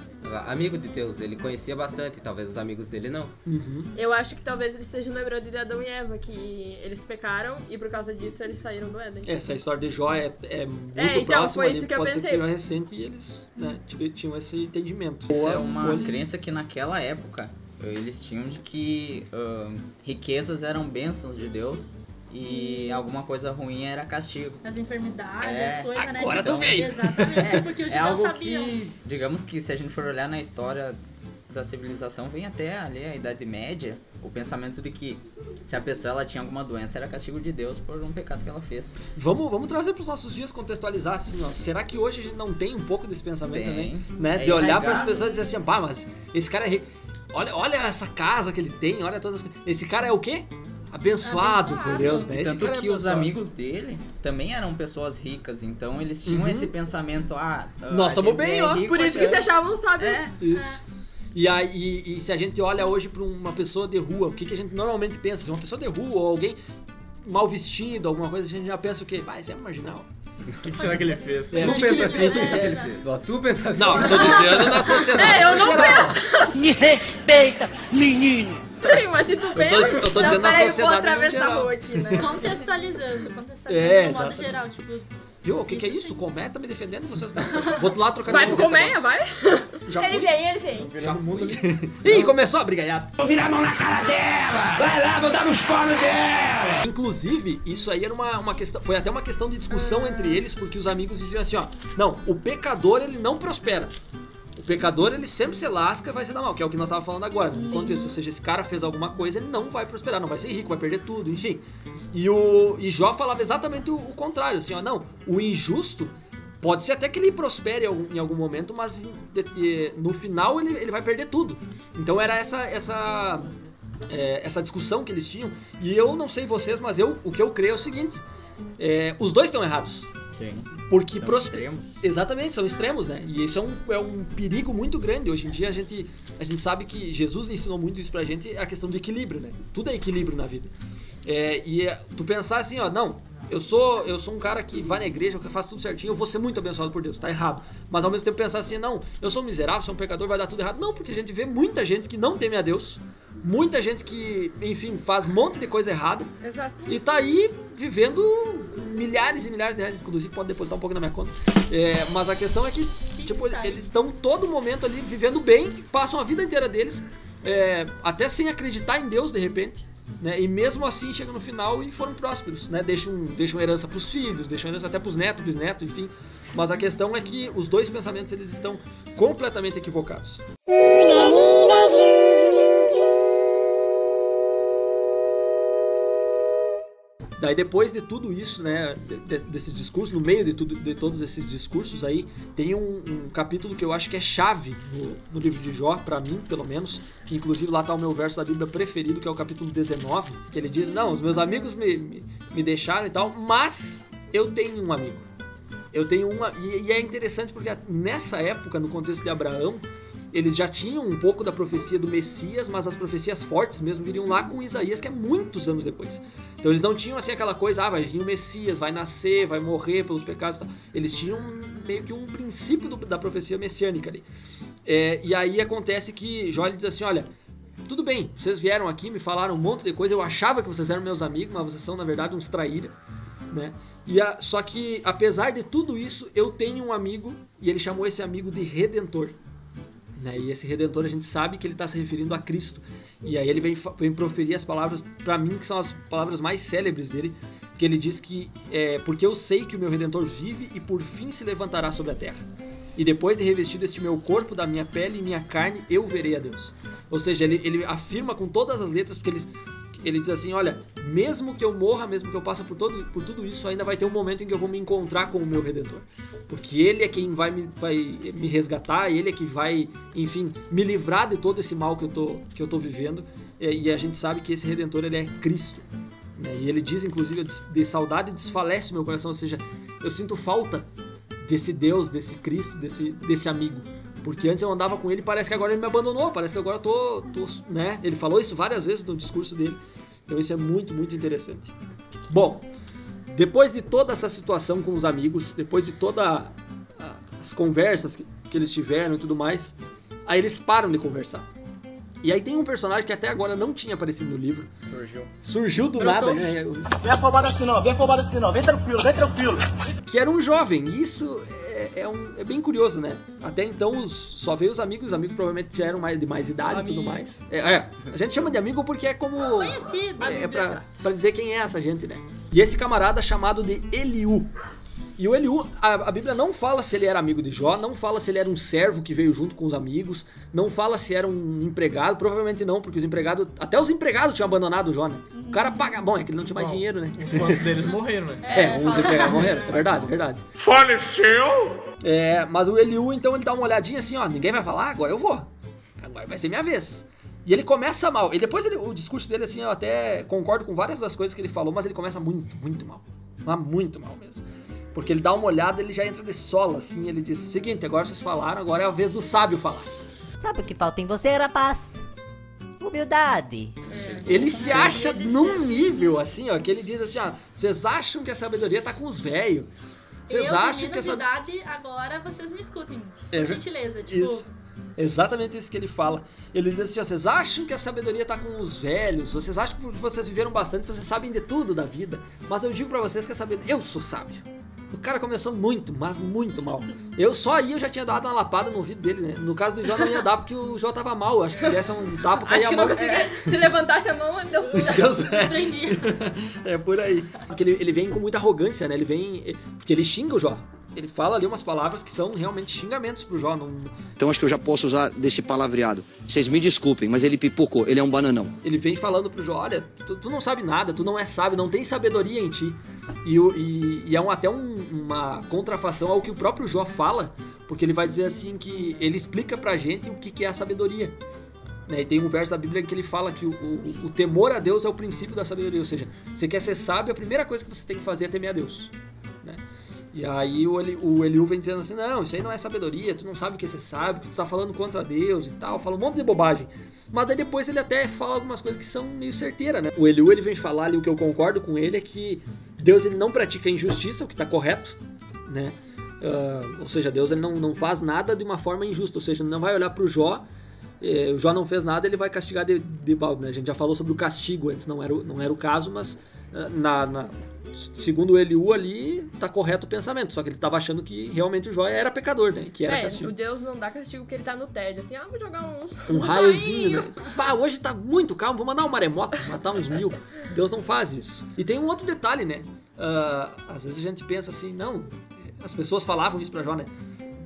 amigo de Deus, ele conhecia bastante, talvez os amigos dele não. Uhum. Eu acho que talvez eles estejam lembrando de Adão e Eva, que eles pecaram e por causa disso eles saíram do Éden. Essa história de Jó é, é muito É, então, próxima foi ali, isso que eu pode ser que seja recente e eles né, tive- tinham esse entendimento. Isso é uma boa- crença que naquela época eles tinham de que ahn, riquezas eram bênçãos de Deus e alguma coisa ruim era castigo. As enfermidades, É, as coisas, né? agora tipo, tu veio. Exatamente, tipo que os É judeus algo sabiam. que, digamos que se a gente for olhar na história da civilização, vem até ali a Idade Média, o pensamento de que se a pessoa ela tinha alguma doença era castigo de Deus por um pecado que ela fez. Vamos, vamos trazer para os nossos dias contextualizar assim, ó. Será que hoje a gente não tem um pouco desse pensamento Tem. também? Né? É de olhar para as pessoas e dizer assim, bah, mas esse cara é rico. Olha, olha essa casa que ele tem, olha todas as coisas. Esse cara é o quê? Abençoado, por. Deus, né? E tanto é que os amigos dele também eram pessoas ricas, então eles tinham Uhum. esse pensamento, ah, Nós a tamo gente bem, é ó. Por isso que se achavam sábios. É. Isso. E, aí, e, e se a gente olha hoje para uma pessoa de rua, o que, que a gente normalmente pensa? Se uma pessoa de rua ou alguém mal vestido, alguma coisa, a gente já pensa o quê? Ah, esse é marginal. O que, que será que ele fez? É, Tu o que pensa que assim, o que que ele É, fez? Ó, tu pensa assim. Não, eu tô dizendo na sociedade. É, eu no não geral. Me respeita, menino. Sim, mas se tu Eu pensa... tô, eu tô dizendo na peraí, eu vou sociedade. atravessar a rua aqui, né? Contextualizando, contextualizando É, de modo geral, tipo, Viu? O que, que é isso? Comé tá me defendendo? Vocês não. Vou lá trocar Vai pro agora. vai. Já Ele vem, ele vem. Já fui. Ih, começou a brigaiada. Vou virar a mão na cara dela. Vai lá, vou dar nos cornos dela. Inclusive, isso aí era uma, uma questão. Foi até uma questão de discussão entre eles, porque os amigos diziam assim, ó. Não, o pecador ele não prospera. O pecador ele sempre se lasca e vai se dar mal, que é o que nós estávamos falando agora, no contexto. Ou seja, esse cara fez alguma coisa, ele não vai prosperar, não vai ser rico, vai perder tudo, enfim. E o e Jó falava exatamente o, o contrário, assim, ó, não, o injusto pode ser até que ele prospere em algum, momento, mas no final ele, ele vai perder tudo. Então era essa essa é, essa discussão que eles tinham. E eu não sei vocês, mas eu o que eu creio é o seguinte: é, os dois estão errados. Sim. Porque São pros- extremos. Exatamente, são extremos, né? E isso é um, é um perigo muito grande. Hoje em dia a gente, a gente sabe que Jesus ensinou muito isso pra gente, a questão do equilíbrio, né? Tudo é equilíbrio na vida. É, e é, tu pensar assim, ó, não, eu sou, eu sou um cara que vai na igreja, que faz tudo certinho, eu vou ser muito abençoado por Deus, tá errado. Mas ao mesmo tempo pensar assim, não, eu sou um miserável, sou um pecador, vai dar tudo errado. Não, porque a gente vê muita gente que não teme a Deus, muita gente que, enfim, faz um monte de coisa errada. Exato. E tá aí vivendo milhares e milhares de reais, inclusive pode depositar um pouco na minha conta. É, mas a questão é que, tipo, está aí. eles estão todo momento ali vivendo bem, passam a vida inteira deles, é, até sem acreditar em Deus de repente. Né? E mesmo assim chegam no final e foram prósperos, né? Deixam, deixam herança pros filhos, deixam herança até pros netos, bisnetos, enfim. Mas a questão é que os dois pensamentos eles estão completamente equivocados. Daí depois de tudo isso, né, de- de- desses discursos, no meio de, tudo, de todos esses discursos aí, tem um, um capítulo que eu acho que é chave no, no livro de Jó, pra mim, pelo menos, que inclusive lá tá o meu verso da Bíblia preferido, que é o capítulo 19, que ele diz, não, os meus amigos me, me, me deixaram e tal, mas eu tenho um amigo. Eu tenho uma. E, e é interessante porque nessa época, no contexto de Abraão, eles já tinham um pouco da profecia do Messias, mas as profecias fortes mesmo viriam lá com Isaías, que é muitos anos depois. Então eles não tinham assim aquela coisa, ah, vai vir o Messias, vai nascer, vai morrer pelos pecados. e tal. Eles tinham meio que um princípio do- da profecia messiânica ali. É, e aí acontece que Jó diz assim: olha, tudo bem, vocês vieram aqui, me falaram um monte de coisa, eu achava que vocês eram meus amigos, mas vocês são na verdade uns traíra, né? E a- só que apesar de tudo isso, eu tenho um amigo e ele chamou esse amigo de Redentor. Né? E esse Redentor a gente sabe que ele está se referindo a Cristo. E aí ele vem, vem proferir as palavras, para mim, que são as palavras mais célebres dele, que ele diz que é porque eu sei que o meu Redentor vive e por fim se levantará sobre a terra. E depois de revestido este meu corpo da minha pele e minha carne, eu verei a Deus. Ou seja, ele, ele afirma com todas as letras, porque ele, ele diz assim: olha, mesmo que eu morra, mesmo que eu passe por, todo, por tudo isso, ainda vai ter um momento em que eu vou me encontrar com o meu Redentor. Porque ele é quem vai me, vai me resgatar, ele é que vai, enfim, me livrar de todo esse mal que eu tô, que eu tô vivendo. E, e a gente sabe que esse Redentor ele é Cristo. né? E ele diz, inclusive, de saudade desfalece o meu coração, ou seja, eu sinto falta desse Deus, desse Cristo, desse, desse amigo. Porque antes eu andava com ele e parece que agora ele me abandonou, parece que agora eu tô, tô, né? Ele falou isso várias vezes no discurso dele. Então isso é muito, muito interessante. Bom, depois de toda essa situação com os amigos, depois de todas as conversas que, que eles tiveram e tudo mais, aí eles param de conversar. E aí tem um personagem que até agora não tinha aparecido no livro. Surgiu. Surgiu do Brotou. nada, né? Vem afobado assim não, vem afobado assim não, vem tranquilo, vem tranquilo. que era um jovem. E Isso é, é um- é bem curioso, né? Até então os, só veio os amigos, os amigos provavelmente já eram mais, de mais idade e tudo mais. É, é, a gente chama de amigo porque é como. Conhecido. É pra, pra dizer quem é essa gente, né? E esse camarada chamado de Eliú. E o Eliú, a, a Bíblia não fala se ele era amigo de Jó, não fala se ele era um servo que veio junto com os amigos, não fala se era um empregado, provavelmente não, porque os empregados, até os empregados tinham abandonado o Jó, né? O cara paga, bom, é que ele não tinha mais Bom, dinheiro, né? Uns quantos deles morreram, né? É, uns empregados morreram, é verdade, é verdade. Faleceu? É, mas o Eliú, então, ele dá uma olhadinha assim, ó, ninguém vai falar, agora eu vou. Agora vai ser minha vez. E ele começa mal. E depois ele- o discurso dele, assim, eu até concordo com várias das coisas que ele falou, mas ele começa muito, muito mal. Mas muito mal mesmo. Porque ele dá uma olhada, ele já entra de sola, assim, ele diz, seguinte, agora vocês falaram, agora é a vez do sábio falar. Sabe o que falta em você, rapaz? Humildade. Ele se acha num nível, assim, ó, que ele diz assim, ó, vocês acham que a sabedoria tá com os velhos. Vocês eu, acham que a de sabedoria... idade, agora vocês me escutem. É Por gentileza, tipo... Isso. Exatamente isso que ele fala. Ele diz assim: ó, vocês acham que a sabedoria tá com os velhos, vocês acham que vocês viveram bastante, vocês sabem de tudo da vida. Mas eu digo pra vocês que a sabedoria. Eu sou sábio. O cara começou muito, mas muito mal. Eu só aí eu já tinha dado uma lapada no ouvido dele, né? No caso do Jó não ia dar porque o Jó tava mal. Eu acho que se desse um tapa, caía Acho a que mão. não conseguia. Se levantasse a mão, Deus puxava. Deus é. É por aí. Porque ele, ele vem com muita arrogância, né? Ele vem. Porque ele xinga o Jó. Ele fala ali umas palavras que são realmente xingamentos pro Jó. Não, Então acho que eu já posso usar desse palavreado. Vocês me desculpem, mas ele pipocou, ele é um bananão. Ele vem falando pro Jó, olha, tu, tu não sabe nada, tu não é sábio, não tem sabedoria em ti. E, e- e é um- até um- uma contrafação ao que o próprio Jó fala, porque ele vai dizer assim que ele explica pra gente o que, que é a sabedoria. Né, E tem um verso da Bíblia que ele fala que o, o- o temor a Deus é o princípio da sabedoria, ou seja, você quer ser sábio, a primeira coisa que você tem que fazer é temer a Deus. E aí o, Eli, o Eliú vem dizendo assim, não, isso aí não é sabedoria, tu não sabe o que você sabe, que tu tá falando contra Deus e tal, fala um monte de bobagem. Mas daí depois ele até fala algumas coisas que são meio certeiras, né? O Eliú, ele vem falar ali, o que eu concordo com ele é que Deus, ele não pratica injustiça, o que tá correto, né? Ah, ou seja, Deus, ele não, não faz nada de uma forma injusta, ou seja, não vai olhar pro Jó, eh, o Jó não fez nada, ele vai castigar de, de balde, né? A gente já falou sobre o castigo antes, não era, o- não era o caso, mas ah, na, na- segundo o Eliú ali, tá correto o pensamento, só que ele tava achando que realmente o Jó era pecador, né? Que era É, castigo. o Deus não dá castigo porque ele tá no tédio, assim, ah, vou jogar uns... Um raiozinho, né? Bah, hoje tá muito calmo, vou mandar um maremoto, matar uns mil. Deus não faz isso. E tem um outro detalhe, né? Ah, às vezes a gente pensa assim, não, as pessoas falavam isso pra Jó, né?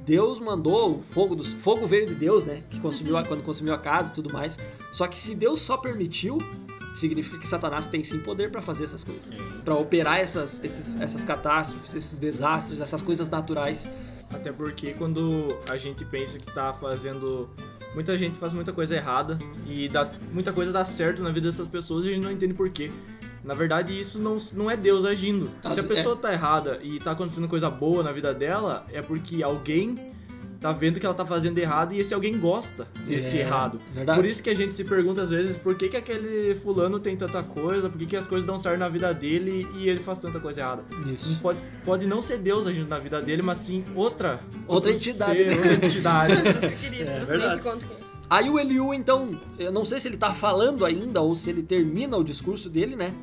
Deus mandou o fogo dos fogo veio de Deus, né? Que consumiu a- quando consumiu a casa e tudo mais. Só que se Deus só permitiu, significa que Satanás tem sim poder pra fazer essas coisas, Pra operar essas, esses, essas catástrofes, esses desastres, essas coisas naturais. Até porque quando a gente pensa que tá fazendo. Muita gente faz muita coisa errada e dá, muita coisa dá certo na vida dessas pessoas e a gente não entende por quê. Na verdade, isso não, não é Deus agindo. Se a pessoa tá errada e tá acontecendo coisa boa na vida dela, é porque alguém tá vendo que ela tá fazendo errado e esse alguém gosta desse É, errado. verdade. Por isso que a gente se pergunta às vezes por que, que aquele fulano tem tanta coisa, por que, que as coisas dão certo na vida dele e ele faz tanta coisa errada. Isso. Não Pode, pode não ser Deus agindo na vida dele, mas sim outra. Outra entidade, ser, né? outra entidade. É verdade. Aí o Eliu, então, eu não sei se ele tá falando ainda ou se ele termina o discurso dele, né?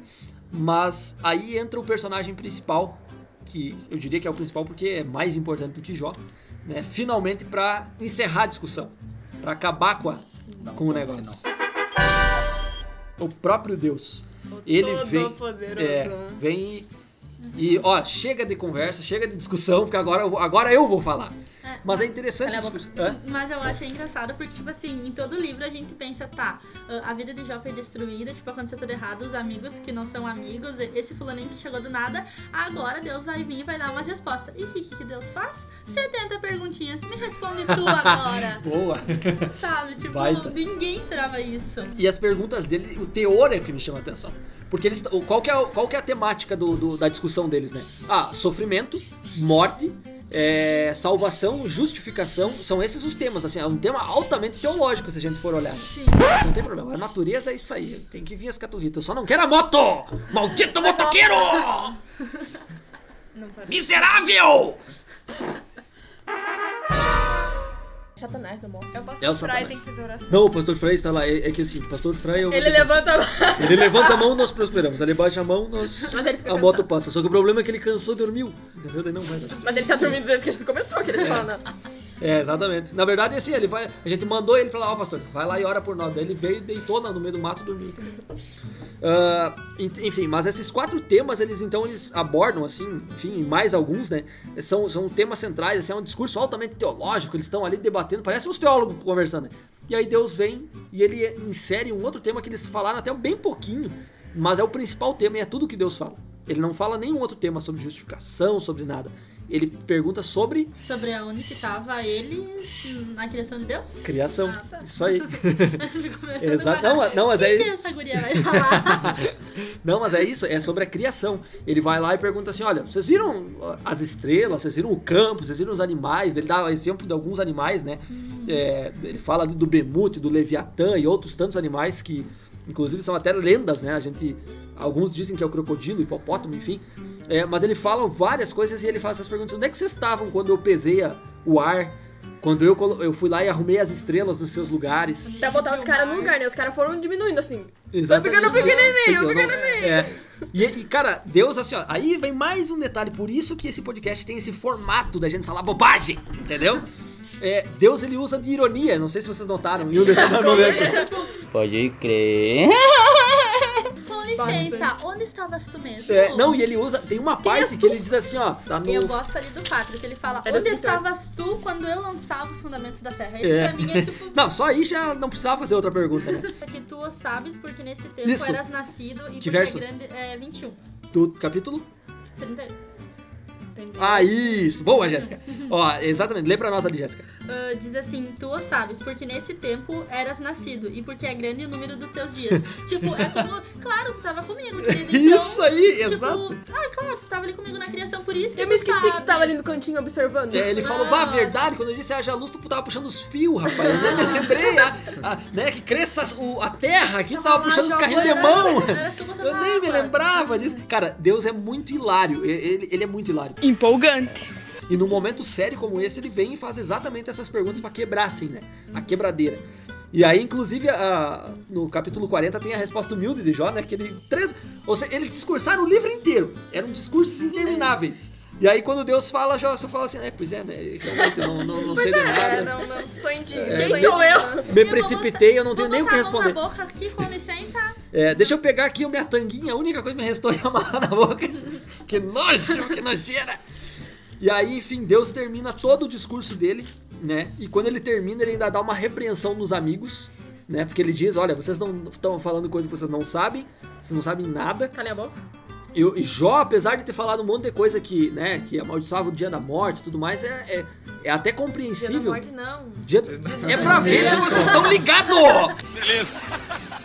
Mas aí entra o personagem principal, que eu diria que é o principal porque é mais importante do que Jó, né? Finalmente pra encerrar a discussão, pra acabar com, a, com o negócio. O próprio Deus. Ele vem, é, vem e, e, ó, chega de conversa, chega de discussão, porque agora agora eu vou falar. Mas é interessante discussão. Hã? Mas eu achei engraçado porque, tipo assim, em todo livro a gente pensa, tá, a vida de Jó foi destruída, tipo, aconteceu tudo errado, os amigos que não são amigos, esse fulaninho que chegou do nada, agora Deus vai vir e vai dar umas respostas. E o que, que Deus faz? 70 perguntinhas, me responde tu agora. Boa. Sabe, tipo, Baita. ninguém esperava isso. E as perguntas dele, o teor é o que me chama a atenção. Porque eles. Qual que é, qual que é a temática do, do- da discussão deles, né? Ah, sofrimento, morte, é, salvação, justificação. São esses os temas, assim. É um tema altamente teológico, se a gente for olhar. Sim. Não tem problema. A natureza é isso aí. Tem que vir as caturritas. Eu só não quero a moto! Maldito motoqueiro! Miserável! Satanás, meu amor. É o pastor É o Fry, Satanás. tem que fazer oração. Não, o pastor Frei está lá. É, é que assim, o pastor Frei. eu vou Ele levanta a mão. Ele levanta a mão, nós prosperamos. Ele baixa a mão, nós. Mas ele fica a moto passa. Só que o problema é que ele cansou e dormiu. Entendeu? Daí não vai. Mas ele tá dormindo desde que a gente começou, que ele É. fala, né? É, exatamente. Na verdade, assim, ele vai. A gente mandou ele pra lá, ó, pastor, vai lá e ora por nós. Daí ele veio e deitou no meio do mato e ent- enfim, mas esses quatro temas, eles então eles abordam, assim, enfim, mais alguns, né? São, são temas centrais, assim, é um discurso altamente teológico, eles estão ali debatendo, parece uns teólogos conversando. né? E aí Deus vem e ele insere um outro tema que eles falaram até bem pouquinho, mas é o principal tema e é tudo que Deus fala. Ele não fala nenhum outro tema sobre justificação, sobre nada. Ele pergunta sobre Sobre aonde que tava eles na criação de Deus? criação. Ah, tá. Isso aí. Exato. Não, mas- não, mas é que isso. essa guria vai falar? Não, mas é isso, é sobre a criação. Ele vai lá e pergunta assim: olha, vocês viram as estrelas, vocês viram o campo, vocês viram os animais? Ele dá exemplo de alguns animais, né? É, ele fala do Bemute, do Leviatã e outros tantos animais que, inclusive, são até lendas, né? A gente. Alguns dizem que é o crocodilo, hipopótamo, enfim. É, mas ele fala várias coisas e ele faz essas perguntas: onde é que vocês estavam quando eu pesei a- o ar? Quando eu, eu fui lá e arrumei as estrelas nos seus lugares. Pra botar os caras no lugar, né? Os caras foram diminuindo assim. Exatamente. Pequeno, pequenininho, pequenininho. É. E, e, cara, Deus, assim, ó, aí vem mais um detalhe, por isso que esse podcast tem esse formato da gente falar bobagem, entendeu? É, Deus, ele usa de ironia, não sei se vocês notaram em um determinado momento. Pode crer. Com licença, onde estavas tu mesmo? É, não, e ele usa, tem uma parte que ele diz assim, ó, tá no... Eu gosto ali do 4, que ele fala: Era Onde do estavas tu quando eu lançava os fundamentos da terra? Esse É. pra mim é tipo. Não, só aí já não precisava fazer outra pergunta, né? Que tu o sabes porque nesse tempo Isso. eras nascido e Que porque verso? é grande. É 21. Do capítulo? 31. Ah, isso! Boa, Jéssica! Ó, exatamente, lê pra nós ali, Jéssica. Ah, diz assim, tu o sabes, porque nesse tempo eras nascido, e porque é grande o número dos teus dias. tipo, é como, claro, tu tava comigo, querido. Então, Isso aí, tipo, exato. Ah, claro, tu tava ali comigo na criação, por isso que Eu tu me esqueci sabe. que tava ali no cantinho observando. É, ele falou, bah, verdade, quando eu disse haja luz, tu tava puxando os fios, rapaz. Eu nem me lembrei, a, a- né, que cresça o- a terra aqui, tu tava puxando os carrinhos de mão. Eu nem me lembrava disso. Cara, Deus é muito hilário, ele, ele é muito hilário. Empolgante. E num momento sério como esse, ele vem e faz exatamente essas perguntas pra quebrar, assim, né? A quebradeira. E aí, inclusive, a- no capítulo 40 tem a resposta humilde de Jó, né? Que ele. Três, ou seja, eles discursaram o livro inteiro. Eram discursos intermináveis. E aí, quando Deus fala, Jó só fala assim: é, pois é, né? Realmente, eu não, não, não sei de nada. É, não, não, sou indigno. É, Quem sou eu? Me precipitei, eu não tenho nem o que Botar a mão responder. na boca aqui, com licença. É, deixa eu pegar aqui a minha tanguinha, a única coisa que me restou é amarrar na boca. que nojo, que nojeira. E aí, enfim, Deus termina todo o discurso dele, né? E quando ele termina, ele ainda dá uma repreensão nos amigos, né? Porque ele diz, olha, vocês não estão falando coisa que vocês não sabem, vocês não sabem nada. Calem a boca. E Jó, apesar de ter falado um monte de coisa que, né, que amaldiçoava o dia da morte e tudo mais, é, é, é até Dia da compreensível. morte, não. Dia- É pra ver se vocês estão ligados! Beleza.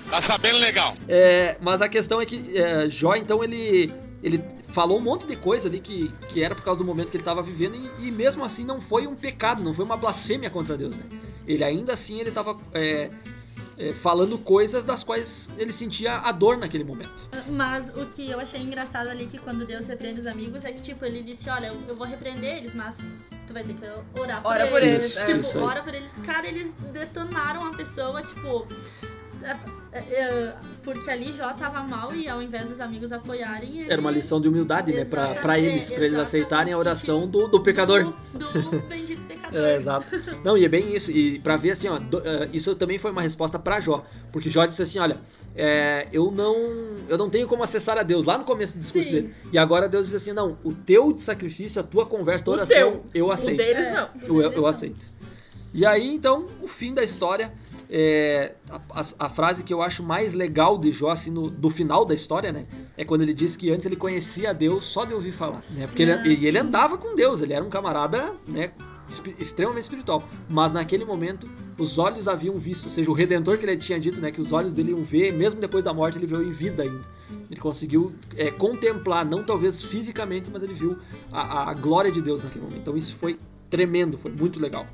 Tá sabendo legal. É, mas a questão é que é, Jó, então, ele, ele falou um monte de coisa ali que, que era por causa do momento que ele estava vivendo e, e mesmo assim não foi um pecado, não foi uma blasfêmia contra Deus, né? Ele ainda assim ele estava é, é, falando coisas das quais ele sentia a dor naquele momento. Mas o que eu achei engraçado ali que quando Deus repreende os amigos é que, tipo, ele disse, olha, eu, eu vou repreender eles, mas tu vai ter que orar por Ora eles. por eles, é. Tipo, Isso aí. ora por eles. Cara, eles detonaram a pessoa, tipo... é, é, é, porque ali Jó tava mal e ao invés dos amigos apoiarem ele... Era uma lição de humildade, né? Pra, pra eles, pra eles aceitarem a oração do, do pecador. Do bendito pecador. É, exato. Não, e é bem isso. E pra ver assim, ó, do- eh, isso também foi uma resposta pra Jó. Porque Jó disse assim: olha, é, eu não eu não tenho como acessar a Deus, lá no começo do discurso Sim. dele. E agora Deus diz assim: não, o teu sacrifício, a tua conversa, a tua O oração, teu. eu O aceito. deles, não. Eu, eu aceito. E aí, então, o fim da história. É, a, a- a frase que eu acho mais legal de Jó, assim, no, do final da história, né? É quando ele diz que antes ele conhecia Deus só de ouvir falar. Né? Porque ele, e ele andava com Deus, ele era um camarada, né? extremamente espiritual. Mas naquele momento, os olhos haviam visto, ou seja, o Redentor que ele tinha dito, né? Que os olhos dele iam ver, mesmo depois da morte, ele viu em vida ainda. Ele conseguiu é, contemplar, não talvez fisicamente, mas ele viu a, a glória de Deus naquele momento. Então isso foi tremendo, foi muito legal.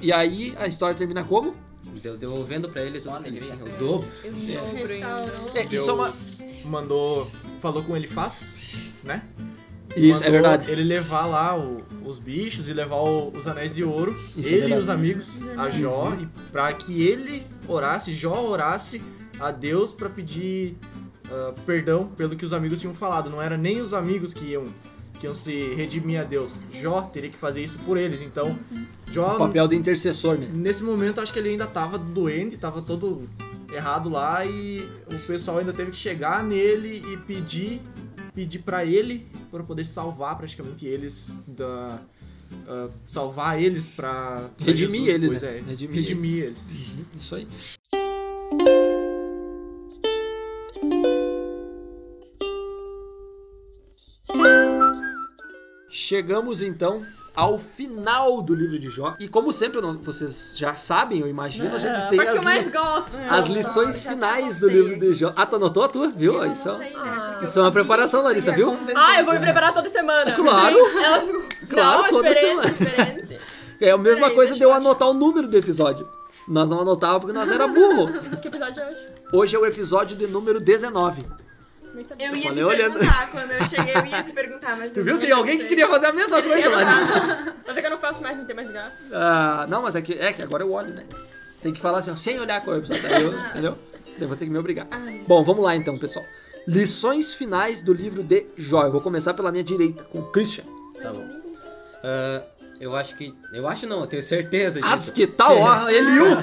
E aí a história termina como? Deus devolvendo pra ele tudo que ele tinha, o dobro. Restaurou. É, isso é uma- mandou, falou com ele fácil, né? Isso, é verdade. Ele levar lá o- os bichos e levar o- os anéis de ouro, Isso é ele e verdade. os amigos, a Jó, e pra que ele orasse, Jó orasse a Deus pra pedir ah, perdão pelo que os amigos tinham falado. Não era nem os amigos que iam que iam se redimir a Deus. Jó teria que fazer isso por eles. Então, Jó O papel de intercessor, né? Nesse momento, acho que ele ainda tava doente, tava todo errado lá e o pessoal ainda teve que chegar nele e pedir pedir para ele para poder salvar praticamente eles da ah, salvar eles para Redimir eles, né? é, Redimir redimir, eles. Uhum, Isso aí. Chegamos então ao final do livro de Jó. E como sempre, não- vocês já sabem, eu imagino, a gente Ah, tem as, eu mais lis- gosto. as lições finais do livro de Jó. Ah, tu anotou a tua? Viu? Isso, é- isso é uma preparação, Larissa, viu? Ah, eu vou me preparar toda semana. Claro. Elas... Claro, não, é toda semana. diferente. É a mesma coisa de eu anotar o número do episódio. Nós não anotávamos porque nós era burro. Que episódio é hoje? Hoje é o episódio de número 19. Eu ia te olhando. perguntar, quando eu cheguei, eu ia te perguntar, mas Tu eu viu? Tem alguém que queria fazer a mesma coisa, Eu Larissa. faço. Mas é que eu não faço mais, não tem mais graça. Ah, não, mas é que, é que agora eu olho, né? Tem que falar assim, ó, sem olhar episódio. Aí eu, entendeu? Eu vou ter que me obrigar. Bom, vamos lá então, pessoal. Lições finais do livro de Jó. Eu vou começar pela minha direita, com o Christian. Tá bom. Ah, eu acho que. Eu acho não, eu tenho certeza disso. As que tal, ó, ele um.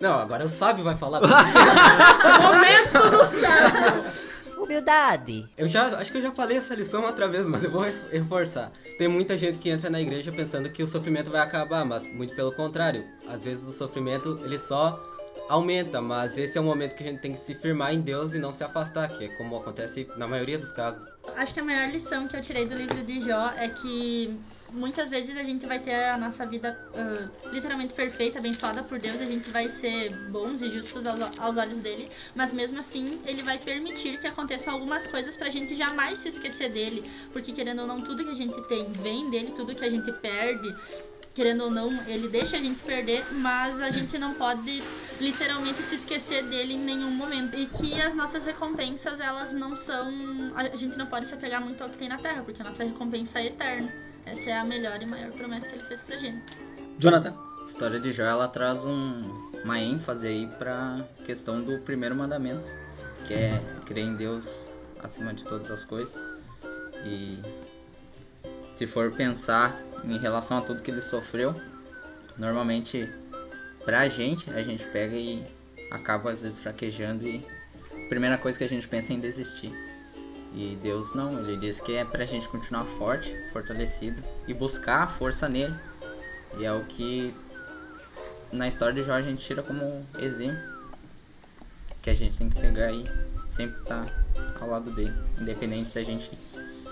Não, agora o sábio vai falar. Momento do sábio. Humildade. Eu já, acho que eu já falei essa lição outra vez, mas eu vou reforçar. Tem muita gente que entra na igreja pensando que o sofrimento vai acabar, mas muito pelo contrário. Às vezes o sofrimento ele só aumenta, mas esse é o momento que a gente tem que se firmar em Deus e não se afastar, que é como acontece na maioria dos casos. Acho que a maior lição que eu tirei do livro de Jó é que muitas vezes a gente vai ter a nossa vida ah, literalmente perfeita, abençoada por Deus, a gente vai ser bons e justos aos, aos olhos dele, mas mesmo assim ele vai permitir que aconteçam algumas coisas pra gente jamais se esquecer dele, porque querendo ou não, tudo que a gente tem vem dele, tudo que a gente perde. Querendo ou não, ele deixa a gente perder, mas a gente não pode literalmente se esquecer dele em nenhum momento. E que as nossas recompensas, elas não são. A gente não pode se apegar muito ao que tem na terra, porque a nossa recompensa é eterna. Essa é a melhor e maior promessa que ele fez pra gente. Jonathan. A história de Jó ela traz um, uma ênfase aí pra questão do primeiro mandamento, que é crer em Deus acima de todas as coisas. E se for pensar em relação a tudo que ele sofreu, normalmente pra gente, a gente pega e acaba às vezes fraquejando e a primeira coisa que a gente pensa é em desistir. E Deus não, ele diz que é pra gente continuar forte, fortalecido e buscar a força nele. E é o que na história de Jó a gente tira como exemplo. Que a gente tem que pegar e sempre estar ao lado dele. Independente se a gente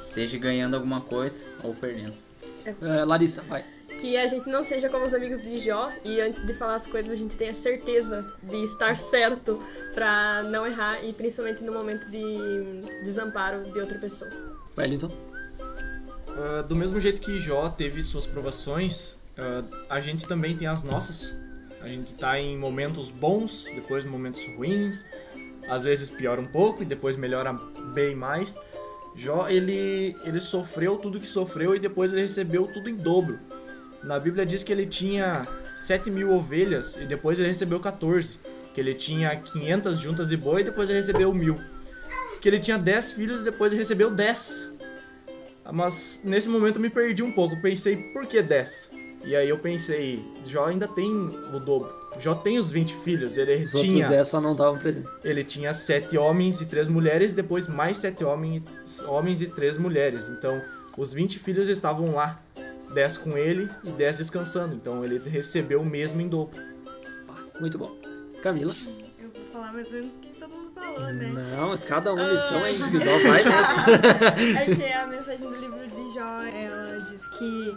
esteja ganhando alguma coisa ou perdendo. É, Larissa, vai. que a gente não seja como os amigos de Jó e antes de falar as coisas a gente tenha certeza de estar certo pra não errar e principalmente no momento de desamparo de outra pessoa. Wellington? Ah, do mesmo jeito que Jó teve suas provações, ah, a gente também tem as nossas. A gente tá em momentos bons, depois momentos ruins, às vezes piora um pouco e depois melhora bem mais. Jó, ele, ele sofreu tudo que sofreu e depois ele recebeu tudo em dobro. Na Bíblia diz que ele tinha 7 mil ovelhas e depois ele recebeu 14. Que ele tinha 500 juntas de boi e depois ele recebeu mil. Que ele tinha 10 filhos e depois ele recebeu 10. Mas nesse momento eu me perdi um pouco. Pensei, por que 10? E aí eu pensei, Jó ainda tem o dobro. Jó tem os 20 filhos. Ele Os tinha. outros 10 só não estavam presentes. Ele tinha sete homens e três mulheres, depois mais sete homens, homens e três mulheres. Então, os 20 filhos estavam lá, 10 com ele e 10 descansando. Então, ele recebeu o mesmo em dobro. Muito bom. Camila? Eu vou falar mais ou menos o que todo mundo falou, né? Não, cada uma lição é individual, vai nessa. É que a mensagem do livro de Jó, ela diz que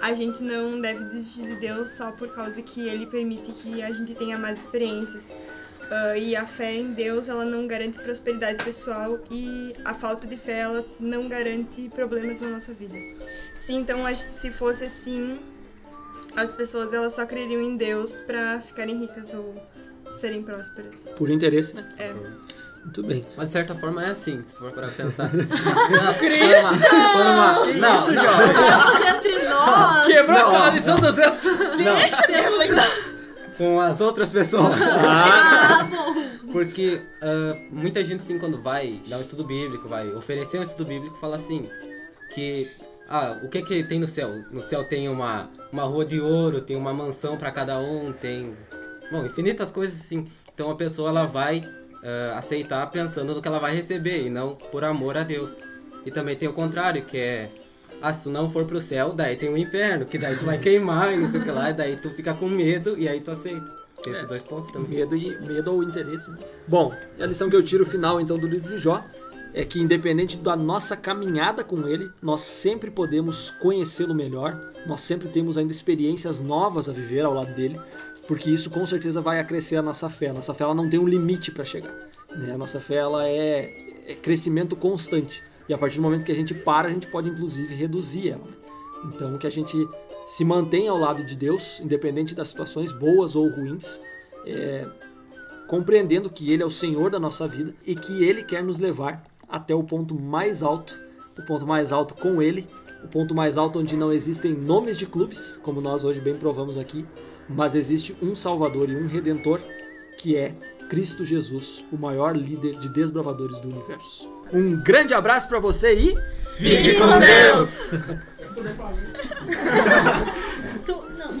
a gente não deve desistir de Deus só por causa que Ele permite que a gente tenha mais experiências. Ah, e a fé em Deus, ela não garante prosperidade pessoal e a falta de fé, ela não garante problemas na nossa vida. Sim, então, a- se fosse assim, as pessoas elas só creriam em Deus pra ficarem ricas ou serem prósperas. Por interesse, né? É. Muito bem. Mas de certa forma é assim, se for para pensar. Christian! Por uma- Não, isso, não. Jó? Nós. Quebrou Não. aquela lição dos dedos. Deixa eu com as outras pessoas. Ah, bom. Porque ah, muita gente, assim, quando vai dar um estudo bíblico, vai oferecer um estudo bíblico, fala assim, que, ah, o que que tem no céu? No céu tem uma, uma rua de ouro, tem uma mansão pra cada um, tem, bom, infinitas coisas assim. Então a pessoa, ela vai ah, aceitar pensando no que ela vai receber e não por amor a Deus. E também tem o contrário, que é, ah, se tu não for pro céu, daí tem o inferno, que daí tu vai queimar e não sei o que lá, e daí tu fica com medo e aí tu aceita. Tem esses dois pontos também. Medo, e, medo ou interesse. né? Bom, e a lição que eu tiro final então do livro de Jó é que independente da nossa caminhada com ele, nós sempre podemos conhecê-lo melhor, nós sempre temos ainda experiências novas a viver ao lado dele, porque isso com certeza vai acrescer a nossa fé. A nossa fé ela não tem um limite para chegar. Né? A nossa fé ela é, é crescimento constante. E a partir do momento que a gente para, a gente pode inclusive reduzir ela. Então que a gente se mantenha ao lado de Deus, independente das situações boas ou ruins, é, compreendendo que Ele é o Senhor da nossa vida e que Ele quer nos levar até o ponto mais alto, o ponto mais alto com Ele, o ponto mais alto onde não existem nomes de clubes, como nós hoje bem provamos aqui, mas existe um Salvador e um Redentor, que é Cristo Jesus, o maior líder de desbravadores do universo. Um grande abraço para você e. Fique com Deus! Tô, não.